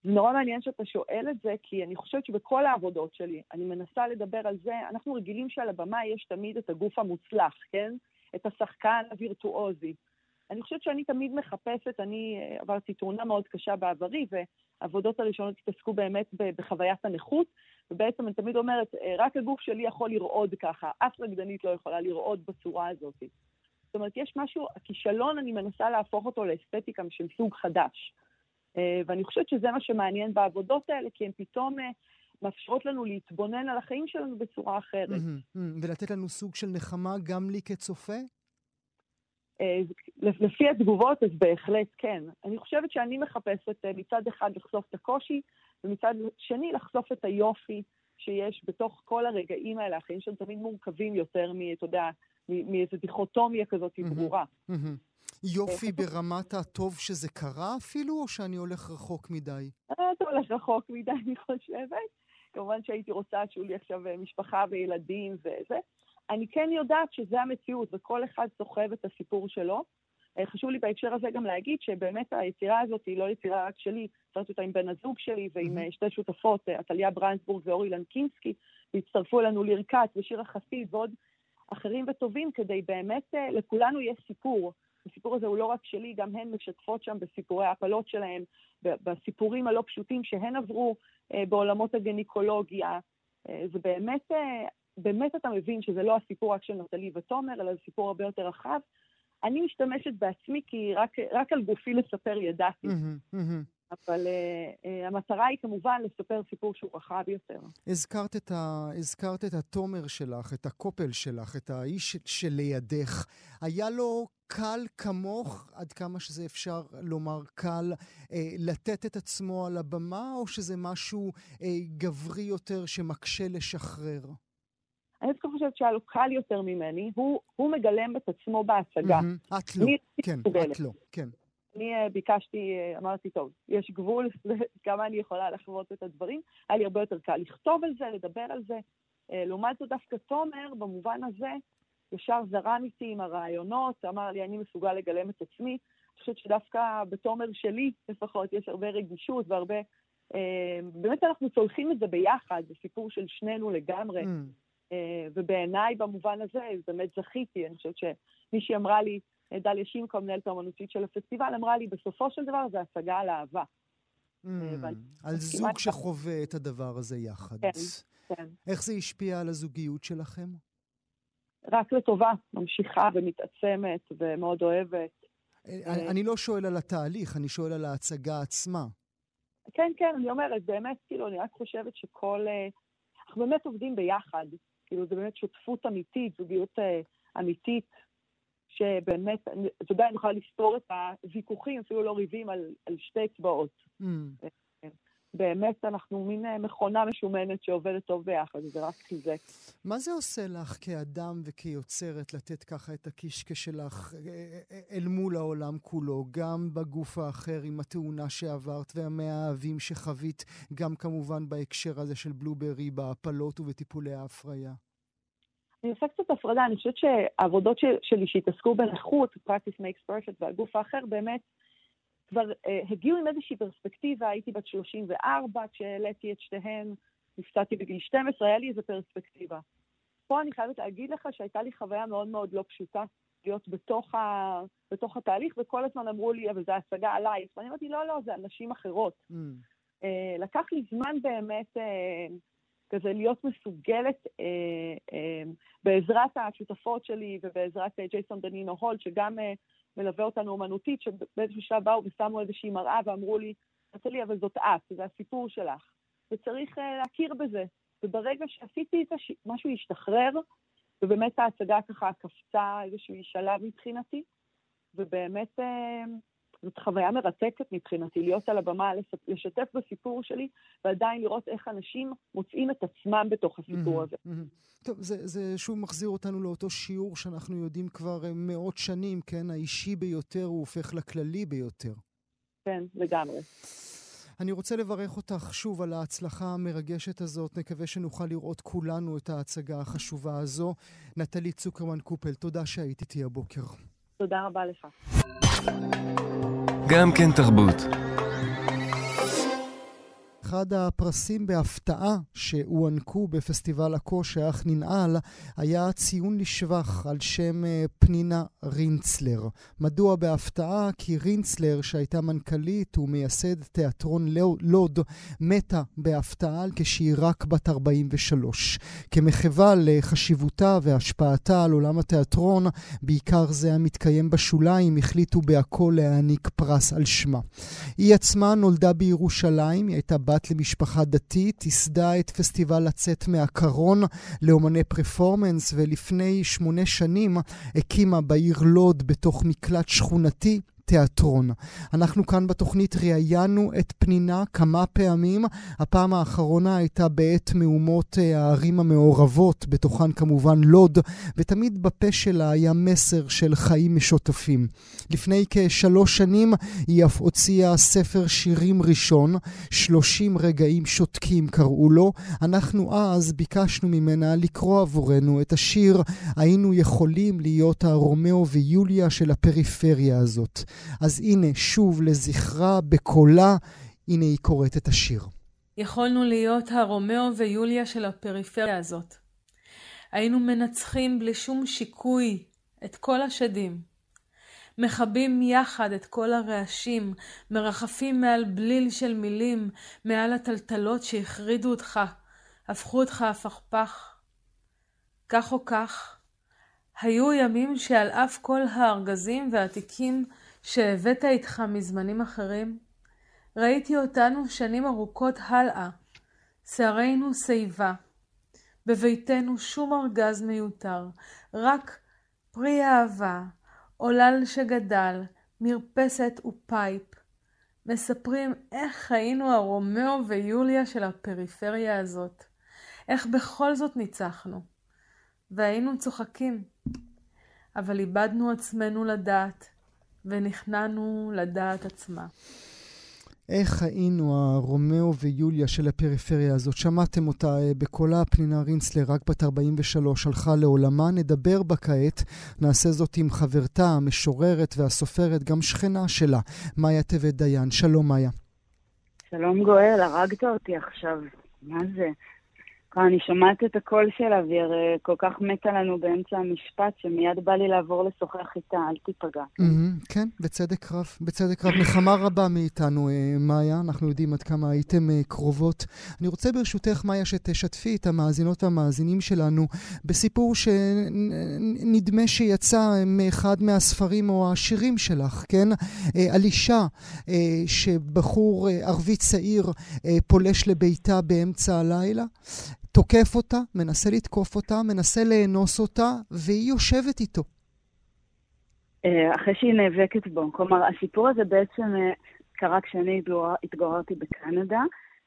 זה נורא מעניין שאתה שואל את זה, כי אני חושבת שבכל העבודות שלי, אני מנסה לדבר על זה, אנחנו רגילים שעל הבמה יש תמיד את הגוף המוצלח, כן? את השחקן הווירטואוזי. אני חושבת שאני תמיד מחפשת, אני עברתי תאונה מאוד קשה בעברי, והעבודות הראשונות התעסקו באמת בחוויית הנכות, ובעצם אני תמיד אומרת, אה, רק הגוף שלי יכול לרעוד ככה, אף רקדנית לא יכולה לרעוד בצורה הזאת. זאת אומרת, יש משהו, הכישלון, אני מנסה להפוך אותו לאסתטיקה של סוג חדש. אה, ואני חושבת שזה מה שמעניין בעבודות האלה, כי הן פתאום אה, מאפשרות לנו להתבונן על החיים שלנו בצורה אחרת. ולתת לנו סוג של נחמה גם לי כצופה? אה, לפי התגובות, אז בהחלט כן. אני חושבת שאני מחפשת מצד אחד לחשוף את הקושי, ומצד שני לחשוף את היופי שיש בתוך כל הרגעים האלה. החיים שלנו תמיד מורכבים יותר מ, אתה יודע, מאיזו דיכוטומיה כזאת ברורה. יופי ברמת הטוב שזה קרה אפילו, או שאני הולך רחוק מדי? אתה הולך רחוק מדי, אני חושבת. כמובן שהייתי רוצה שיהיו לי עכשיו אה, משפחה וילדים וזה. אני כן יודעת שזה המציאות, וכל אחד סוחב את הסיפור שלו. אה, חשוב לי בהקשר הזה גם להגיד שבאמת היצירה הזאת היא לא יצירה רק שלי, יצרתי אותה עם בן הזוג שלי ועם mm-hmm. שתי שותפות, עתליה ברנדסבורג ואורי לנקינסקי, והצטרפו אלינו ליר כץ ושירה חסיד ועוד אחרים וטובים, כדי באמת, לכולנו יש סיפור. הסיפור הזה הוא לא רק שלי, גם הן משתפות שם בסיפורי ההפלות שלהן, בסיפורים הלא פשוטים שהן עברו אה, בעולמות הגניקולוגיה. אה, זה באמת, אה, באמת אתה מבין שזה לא הסיפור רק של נטלי ותומר, אלא זה סיפור הרבה יותר רחב. אני משתמשת בעצמי כי רק, רק על גופי לספר ידעתי. Mm-hmm, mm-hmm. אבל uh, uh, המטרה היא כמובן לספר סיפור שהוא רחב יותר. הזכרת את, ה... הזכרת את התומר שלך, את הקופל שלך, את האיש שלידך. היה לו קל כמוך, עד כמה שזה אפשר לומר קל, אה, לתת את עצמו על הבמה, או שזה משהו אה, גברי יותר שמקשה לשחרר? אני דווקא חושבת שהיה לו קל יותר ממני, הוא, הוא מגלם את עצמו בהצגה. Mm-hmm. את לא, כן, את לא, כן. אני uh, ביקשתי, uh, אמרתי, טוב, יש גבול *laughs* כמה אני יכולה לחוות את הדברים. היה לי הרבה יותר קל לכתוב על זה, לדבר על זה. Uh, לעומת זאת דווקא תומר, במובן הזה, ישר זרם איתי עם הרעיונות, אמר לי, אני מסוגל לגלם את עצמי. אני חושבת שדווקא בתומר שלי לפחות יש הרבה רגישות והרבה... אה, באמת אנחנו צולחים את זה ביחד, זה סיפור של שנינו לגמרי. Mm. אה, ובעיניי במובן הזה, באמת זכיתי, אני חושבת שמישהי אמרה לי, דליה שימקו, מנהלת האומנותית של הפסטיבל, אמרה לי, בסופו של דבר זה הצגה על אהבה. Mm, על זוג שחווה את הדבר הזה יחד. כן, כן. איך זה השפיע על הזוגיות שלכם? רק לטובה, ממשיכה ומתעצמת ומאוד אוהבת. אני, אה, אני לא שואל על התהליך, אני שואל על ההצגה עצמה. כן, כן, אני אומרת, באמת, כאילו, אני רק חושבת שכל... אה, אנחנו באמת עובדים ביחד. כאילו, זה באמת שותפות אמיתית, זוגיות אה, אמיתית, שבאמת, אתה יודע, אני יכולה לספור את הוויכוחים, אפילו לא ריבים, על, על שתי אצבעות. Mm. באמת אנחנו מין אה, מכונה משומנת שעובדת טוב ביחד, זה רק חיזק. מה זה עושה לך כאדם וכיוצרת לתת ככה את הקישקע שלך אה, אה, אל מול העולם כולו, גם בגוף האחר עם התאונה שעברת והמאהבים שחווית, גם כמובן בהקשר הזה של בלוברי בהפלות ובטיפולי ההפריה? אני עושה קצת הפרדה, אני חושבת שהעבודות שלי שהתעסקו בנכות, practice makes perfect, והגוף האחר באמת כבר אה, הגיעו עם איזושהי פרספקטיבה, הייתי בת 34 כשהעליתי את שתיהן, נפצעתי בגיל 12, היה לי איזו פרספקטיבה. פה אני חייבת להגיד לך שהייתה לי חוויה מאוד מאוד לא פשוטה להיות בתוך, ה... בתוך התהליך, וכל הזמן אמרו לי, אבל זה השגה עלייך. ואני אמרתי, לא, לא, זה אנשים אחרות. Mm. אה, לקח לי זמן באמת אה, כזה להיות מסוגלת אה, אה, בעזרת השותפות שלי ובעזרת אה, ג'ייסון דנינו הולד, שגם אה, מלווה אותנו אומנותית, שבאיזשהו שלב באו ושמו איזושהי מראה ואמרו לי, נטלי, אבל זאת את, זה הסיפור שלך, וצריך uh, להכיר בזה. וברגע שעשיתי את זה, משהו השתחרר, ובאמת ההצגה ככה קפצה איזשהו שלב מבחינתי, ובאמת uh, זאת חוויה מרתקת מבחינתי, להיות על הבמה, לשתף בסיפור שלי, ועדיין לראות איך אנשים מוצאים את עצמם בתוך הסיפור הזה. טוב, זה, זה שוב מחזיר אותנו לאותו שיעור שאנחנו יודעים כבר אה, מאות שנים, כן? האישי ביותר הוא הופך לכללי ביותר. כן, לגמרי. אני רוצה לברך אותך שוב על ההצלחה המרגשת הזאת. נקווה שנוכל לראות כולנו את ההצגה החשובה הזו. נטלי צוקרמן קופל, תודה שהיית איתי הבוקר. תודה רבה לך. גם כן תרבות. אחד הפרסים בהפתעה שהוענקו בפסטיבל עכו שאך ננעל היה ציון לשבח על שם אה, פנינה רינצלר. מדוע בהפתעה? כי רינצלר, שהייתה מנכ"לית ומייסד תיאטרון לוד, מתה בהפתעה כשהיא רק בת 43. כמחווה לחשיבותה והשפעתה על עולם התיאטרון, בעיקר זה המתקיים בשוליים, החליטו בעכו להעניק פרס על שמה. היא עצמה נולדה בירושלים, היא הייתה בת בת למשפחה דתית, ייסדה את פסטיבל לצאת מהקרון לאומני פרפורמנס, ולפני שמונה שנים הקימה בעיר לוד בתוך מקלט שכונתי תיאטרון. אנחנו כאן בתוכנית ראיינו את פנינה כמה פעמים. הפעם האחרונה הייתה בעת מהומות אה, הערים המעורבות, בתוכן כמובן לוד, ותמיד בפה שלה היה מסר של חיים משותפים. לפני כשלוש שנים היא אף הוציאה ספר שירים ראשון, 30 רגעים שותקים קראו לו. אנחנו אז ביקשנו ממנה לקרוא עבורנו את השיר "היינו יכולים להיות הרומאו ויוליה של הפריפריה הזאת". אז הנה, שוב לזכרה בקולה, הנה היא קוראת את השיר. יכולנו להיות הרומאו ויוליה של הפריפריה הזאת. היינו מנצחים בלי שום שיקוי את כל השדים. מכבים יחד את כל הרעשים, מרחפים מעל בליל של מילים, מעל הטלטלות שהחרידו אותך, הפכו אותך הפכפך. כך או כך, היו ימים שעל אף כל הארגזים והתיקים שהבאת איתך מזמנים אחרים? ראיתי אותנו שנים ארוכות הלאה, שיערנו שיבה. בביתנו שום ארגז מיותר, רק פרי אהבה, עולל שגדל, מרפסת ו pipe. מספרים איך היינו הרומאו ויוליה של הפריפריה הזאת. איך בכל זאת ניצחנו. והיינו צוחקים. אבל איבדנו עצמנו לדעת, ונכנענו לדעת עצמה. איך היינו הרומאו ויוליה של הפריפריה הזאת? שמעתם אותה אה, בקולה, פנינה רינצלר, רק בת 43, הלכה לעולמה. נדבר בה כעת, נעשה זאת עם חברתה, המשוררת והסופרת, גם שכנה שלה, מאיה טבת דיין. שלום, מאיה. שלום גואל, הרגת אותי עכשיו. מה זה? אני שומעת את הקול שלה, והיא הרי כל כך מתה לנו באמצע המשפט, שמיד בא לי לעבור לשוחח איתה, אל תיפגע. כן, בצדק רב, בצדק רב. נחמה רבה מאיתנו, אה, מאיה, אנחנו יודעים עד כמה הייתם אה, קרובות. אני רוצה ברשותך, מאיה, שתשתפי את המאזינות והמאזינים שלנו בסיפור שנדמה שיצא מאחד מהספרים או השירים שלך, כן? אה, על אישה שבחור ערבי צעיר פולש לביתה באמצע הלילה. תוקף אותה, מנסה לתקוף אותה, מנסה לאנוס אותה, והיא יושבת איתו. אה, אחרי שהיא נאבקת בו. כלומר, הסיפור הזה בעצם אה, קרה כשאני התגוררתי בקנדה,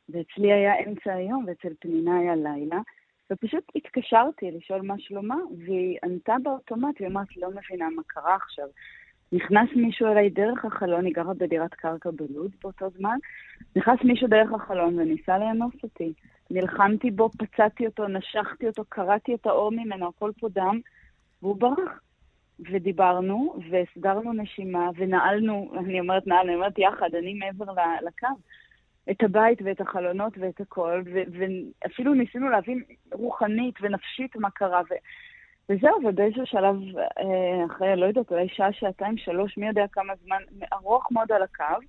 ואצלי היה אמצע היום ואצל פנינה היה לילה, ופשוט התקשרתי לשאול מה שלומה, והיא ענתה באוטומט, והיא אמרת, לא מבינה מה קרה עכשיו. נכנס מישהו אליי דרך החלון, היא גרה בדירת קרקע בלוד באותו זמן, נכנס מישהו דרך החלון וניסה לאנוס אותי. נלחמתי בו, פצעתי אותו, נשכתי אותו, קרעתי את האור ממנו, הכל פה דם, והוא ברח. ודיברנו, והסדרנו נשימה, ונעלנו, אני אומרת נעלנו, אני אומרת יחד, אני מעבר לקו, את הבית ואת החלונות ואת הכל, ואפילו ניסינו להבין רוחנית ונפשית מה קרה, ו... וזהו, ובאיזשהו שלב, אה, אחרי, לא יודעת, אולי שעה, שעתיים, שלוש, מי יודע כמה זמן, ארוך מאוד על הקו,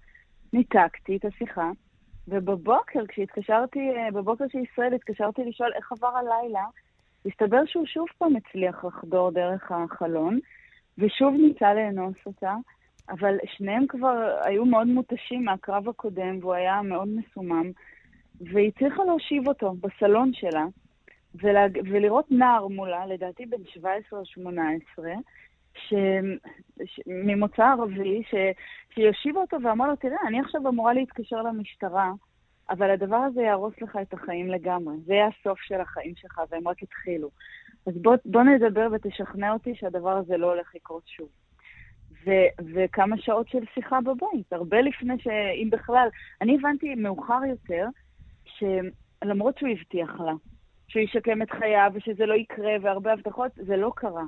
ניתקתי את השיחה, ובבוקר, כשהתקשרתי, אה, בבוקר של ישראל, התקשרתי לשאול איך עבר הלילה, הסתבר שהוא שוב פעם הצליח לחדור דרך החלון, ושוב ניסה לאנוס אותה, אבל שניהם כבר היו מאוד מותשים מהקרב הקודם, והוא היה מאוד מסומם, והיא הצליחה להושיב אותו בסלון שלה, ולהג... ולראות נער מולה, לדעתי בן 17 או 18, ש... ש... ממוצא ערבי, ש... שיושיבה אותו ואמרה לו, תראה, אני עכשיו אמורה להתקשר למשטרה, אבל הדבר הזה יהרוס לך את החיים לגמרי. זה יהיה הסוף של החיים שלך, והם רק התחילו. אז בוא, בוא נדבר ותשכנע אותי שהדבר הזה לא הולך לקרות שוב. ו- וכמה שעות של שיחה בבית, הרבה לפני ש... אם בכלל, אני הבנתי מאוחר יותר, שלמרות שהוא הבטיח לה, שהוא ישקם את חייו ושזה לא יקרה, והרבה הבטחות, זה לא קרה.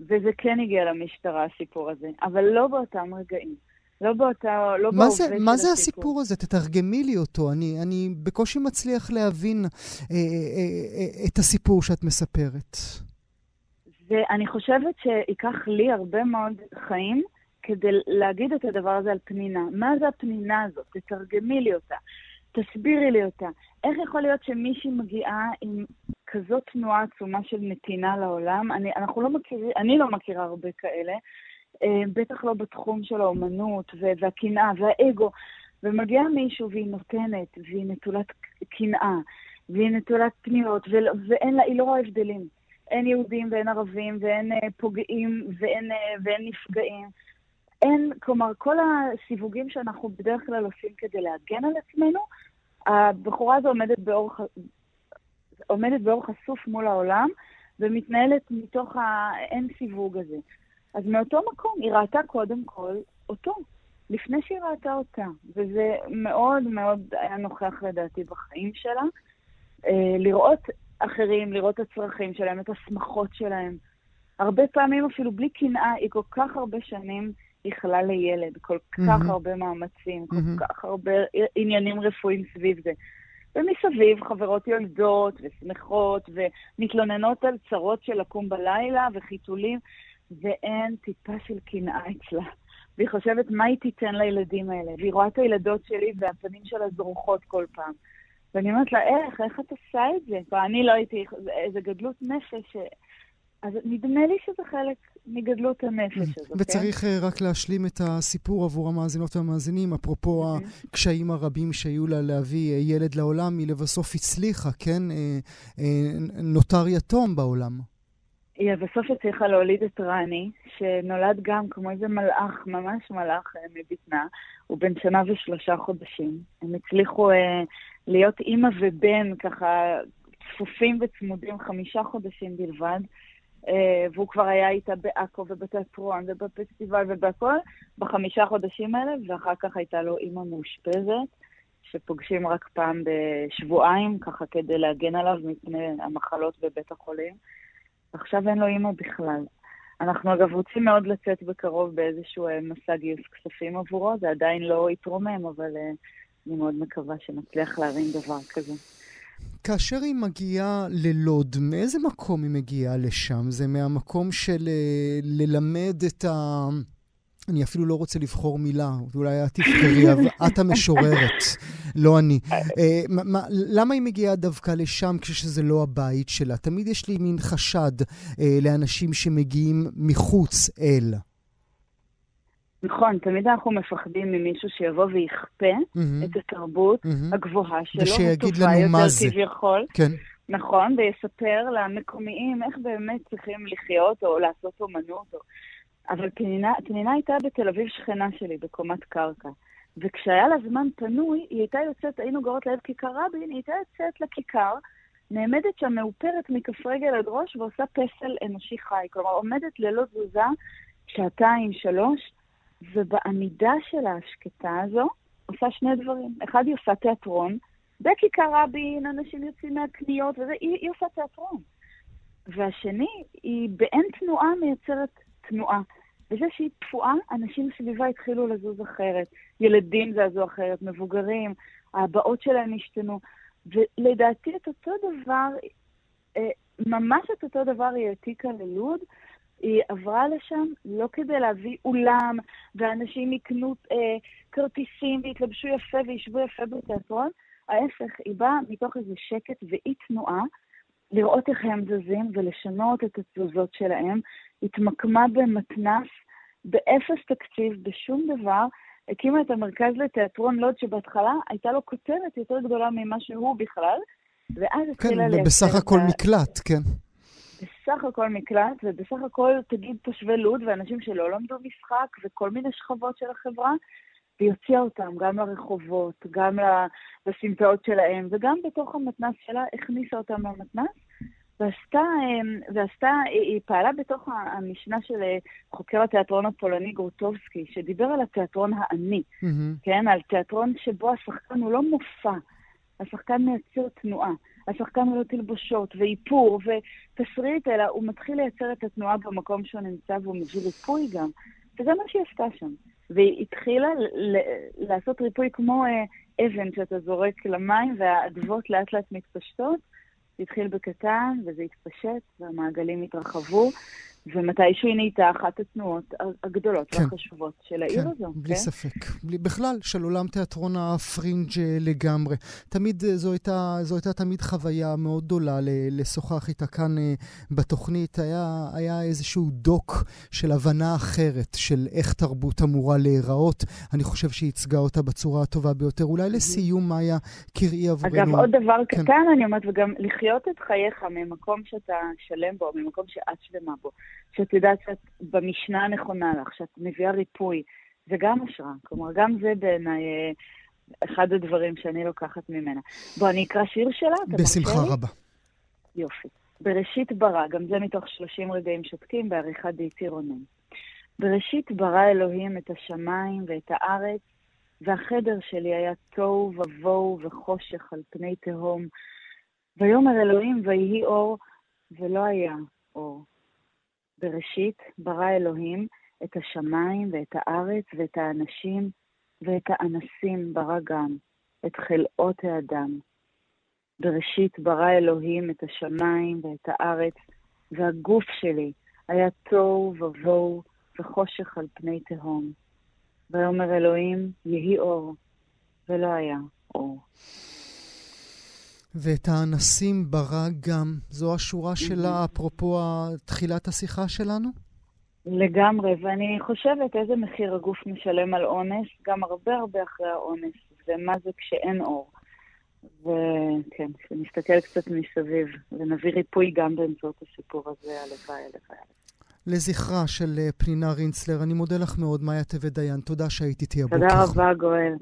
וזה כן הגיע למשטרה, הסיפור הזה, אבל לא באותם רגעים. לא באותה, לא בהווה של הסיפור. מה זה הסיפור הזה? תתרגמי לי אותו. אני, אני בקושי מצליח להבין אה, אה, אה, את הסיפור שאת מספרת. ואני חושבת שייקח לי הרבה מאוד חיים כדי להגיד את הדבר הזה על פנינה. מה זה הפנינה הזאת? תתרגמי לי אותה. תסבירי לי אותה. איך יכול להיות שמישהי מגיעה עם כזאת תנועה עצומה של נתינה לעולם? אני, אנחנו לא מכיר, אני לא מכירה הרבה כאלה, אה, בטח לא בתחום של האומנות והקנאה והאגו. ומגיע מישהו והיא נותנת, והיא נטולת קנאה, והיא נטולת פניות, ואין לה, היא לא רואה הבדלים. אין יהודים ואין ערבים ואין אה, פוגעים ואין, אה, ואין נפגעים. אין, כלומר, כל הסיווגים שאנחנו בדרך כלל עושים כדי להגן על עצמנו, הבחורה הזו עומדת באור, עומדת באור חשוף מול העולם ומתנהלת מתוך האין סיווג הזה. אז מאותו מקום היא ראתה קודם כל אותו, לפני שהיא ראתה אותה. וזה מאוד מאוד היה נוכח לדעתי בחיים שלה. אה, לראות אחרים, לראות את הצרכים שלהם, את השמחות שלהם. הרבה פעמים אפילו בלי קנאה, היא כל כך הרבה שנים ייחלה לילד, כל כך mm-hmm. הרבה מאמצים, כל mm-hmm. כך הרבה עניינים רפואיים סביב זה. ומסביב חברות יולדות ושמחות ומתלוננות על צרות של לקום בלילה וחיתולים, ואין טיפה של קנאה אצלה. והיא חושבת מה היא תיתן לילדים האלה. והיא רואה את הילדות שלי והפנים שלה זרוחות כל פעם. ואני אומרת לה, איך, איך את עושה את זה? ואני לא הייתי, איזה גדלות נפש אז נדמה לי שזה חלק מגדלות הנפש הזאת, כן? וצריך כן? רק להשלים את הסיפור עבור המאזינות והמאזינים, אפרופו mm-hmm. הקשיים הרבים שהיו לה להביא אה, ילד לעולם, היא לבסוף הצליחה, כן? אה, נותר יתום בעולם. היא בסוף הצליחה להוליד את רני, שנולד גם כמו איזה מלאך, ממש מלאך מבטנה, הוא בן שנה ושלושה חודשים. הם הצליחו אה, להיות אימא ובן, ככה צפופים וצמודים, חמישה חודשים בלבד. אה, והוא כבר היה איתה בעכו ובתיאטרון ובפסטיבל ובהכל, בחמישה חודשים האלה, ואחר כך הייתה לו אימא מאושפזת, שפוגשים רק פעם בשבועיים, ככה כדי להגן עליו מפני המחלות בבית החולים. עכשיו אין לו אימא בכלל. אנחנו אגב רוצים מאוד לצאת בקרוב באיזשהו אה, מסע גיוס כספים עבורו, זה עדיין לא יתרומם, אבל uh, אני מאוד מקווה שנצליח להרים דבר כזה. כאשר היא מגיעה ללוד, מאיזה מקום היא מגיעה לשם? זה מהמקום של uh, ללמד את ה... אני אפילו לא רוצה לבחור מילה, אולי את תבחרי, אבל את המשוררת, *laughs* לא אני. אה, מה, למה היא מגיעה דווקא לשם כשזה לא הבית שלה? תמיד יש לי מין חשד אה, לאנשים שמגיעים מחוץ אל. נכון, תמיד אנחנו מפחדים ממישהו שיבוא ויכפה mm-hmm. את התרבות mm-hmm. הגבוהה שלו, ושיגיד לנו מה זה. כביכול. כן. נכון, ויספר למקומיים איך באמת צריכים לחיות או לעשות אומנות. או... אבל פנינה, הייתה בתל אביב שכנה שלי, בקומת קרקע. וכשהיה לה זמן פנוי, היא הייתה יוצאת, היינו גרות ליד כיכר רבין, היא הייתה יוצאת לכיכר, נעמדת שם מאופרת מכף רגל עד ראש ועושה פסל אנושי חי. כלומר, עומדת ללא תזוזה שעתיים, שלוש, ובעמידה שלה השקטה הזו, עושה שני דברים. אחד, היא עושה תיאטרון. בכיכר רבין, אנשים יוצאים מהקניות וזה, היא, היא עושה תיאטרון. והשני, היא באין תנועה מייצרת תנועה. וזה שהיא תפועה, אנשים סביבה התחילו לזוז אחרת. ילדים זזו אחרת, מבוגרים, ההבעות שלהם השתנו. ולדעתי את אותו דבר, אה, ממש את אותו דבר היא העתיקה ללוד. היא עברה לשם לא כדי להביא אולם, ואנשים יקנו אה, כרטיסים ויתלבשו יפה וישבו יפה בתיאטרון. ההפך, היא באה מתוך איזה שקט ואי תנועה, לראות איך הם זזים ולשנות את התזוזות שלהם. התמקמה במתנ"ס, באפס תקציב, בשום דבר. הקימה את המרכז לתיאטרון לוד, שבהתחלה הייתה לו כותרת יותר גדולה ממה שהוא בכלל, ואז כן, התחילה לייצר... כן, ובסך הכל ה... מקלט, כן. בסך הכל מקלט, ובסך הכל תגיד תושבי לוד ואנשים שלא למדו משחק וכל מיני שכבות של החברה, והיא הוציאה אותם גם לרחובות, גם לסמטאות שלהם, וגם בתוך המתנ"ס שלה הכניסה אותם למתנ"ס, ועשתה, אמ, ועשתה, היא פעלה בתוך המשנה של אה, חוקר התיאטרון הפולני גורטובסקי, שדיבר על התיאטרון העני, mm-hmm. כן? על תיאטרון שבו השחקן הוא לא מופע, השחקן מייצר תנועה. השחקן הוא לא תלבושות ואיפור ותסריט, אלא הוא מתחיל לייצר את התנועה במקום שהוא נמצא והוא מביא ריפוי גם. וזה מה שהיא עשתה שם. והיא התחילה לעשות ריפוי כמו אה, אבן שאתה זורק למים והאדוות לאט לאט מתפשטות. זה התחיל בקטן וזה התפשט והמעגלים התרחבו. ומתישהו היא נהייתה אחת התנועות הגדולות כן. והחשובות של העיר כן, הזו. בלי כן? ספק. בלי, בכלל, של עולם תיאטרון הפרינג' לגמרי. תמיד, אה, זו הייתה, זו הייתה תמיד חוויה מאוד גדולה לשוחח איתה כאן uh, בתוכנית. היה, היה איזשהו דוק של הבנה אחרת של איך תרבות אמורה להיראות. אני חושב שהיא ייצגה אותה בצורה הטובה ביותר. אולי לסיום, מאיה, קראי עבורנו. אגב, עוד דבר כן. קטן, אני אומרת, וגם לחיות את חייך ממקום שאתה שלם בו, ממקום שאת שלמה בו. שאת יודעת שאת במשנה הנכונה לך, שאת מביאה ריפוי, זה גם השראה. כלומר, גם זה בעיניי אה, אחד הדברים שאני לוקחת ממנה. בוא, אני אקרא שיר שלה, אתה מרשה? בשמחה רבה. יופי. בראשית ברא, גם זה מתוך 30 רגעים שותקים בעריכת דייטי רונן. בראשית ברא אלוהים את השמיים ואת הארץ, והחדר שלי היה תוהו ובוהו וחושך על פני תהום. ויאמר אלוהים ויהי אור, ולא היה אור. בראשית ברא אלוהים את השמיים ואת הארץ ואת האנשים ואת האנסים ברא גם, את חלאות האדם. בראשית ברא אלוהים את השמיים ואת הארץ, והגוף שלי היה תוהו ובוהו וחושך על פני תהום. ויאמר אלוהים, יהי אור, ולא היה אור. ואת האנסים ברא גם. זו השורה שלה, אפרופו תחילת השיחה שלנו? לגמרי, ואני חושבת איזה מחיר הגוף משלם על אונס, גם הרבה הרבה אחרי האונס, ומה זה כשאין אור. וכן, שנסתכל קצת מסביב, ונביא ריפוי גם באמצעות הסיפור הזה, הלוואי, הלוואי. לזכרה של אה, פנינה רינצלר, אני מודה לך מאוד, מאיה טבת דיין. תודה שהיית איתי הבוקר. תודה רבה, גואל.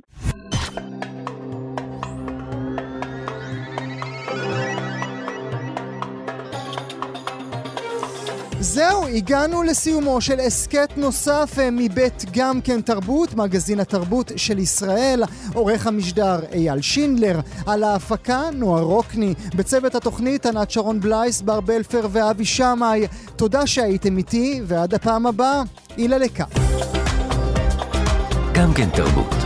זהו, הגענו לסיומו של הסכת נוסף אה, מבית גם כן תרבות, מגזין התרבות של ישראל, עורך המשדר אייל שינדלר, על ההפקה נועה רוקני, בצוות התוכנית ענת שרון בלייס, בר בלפר ואבי שמאי. תודה שהייתם איתי, ועד הפעם הבאה, אילה לקה. גם כן תרבות.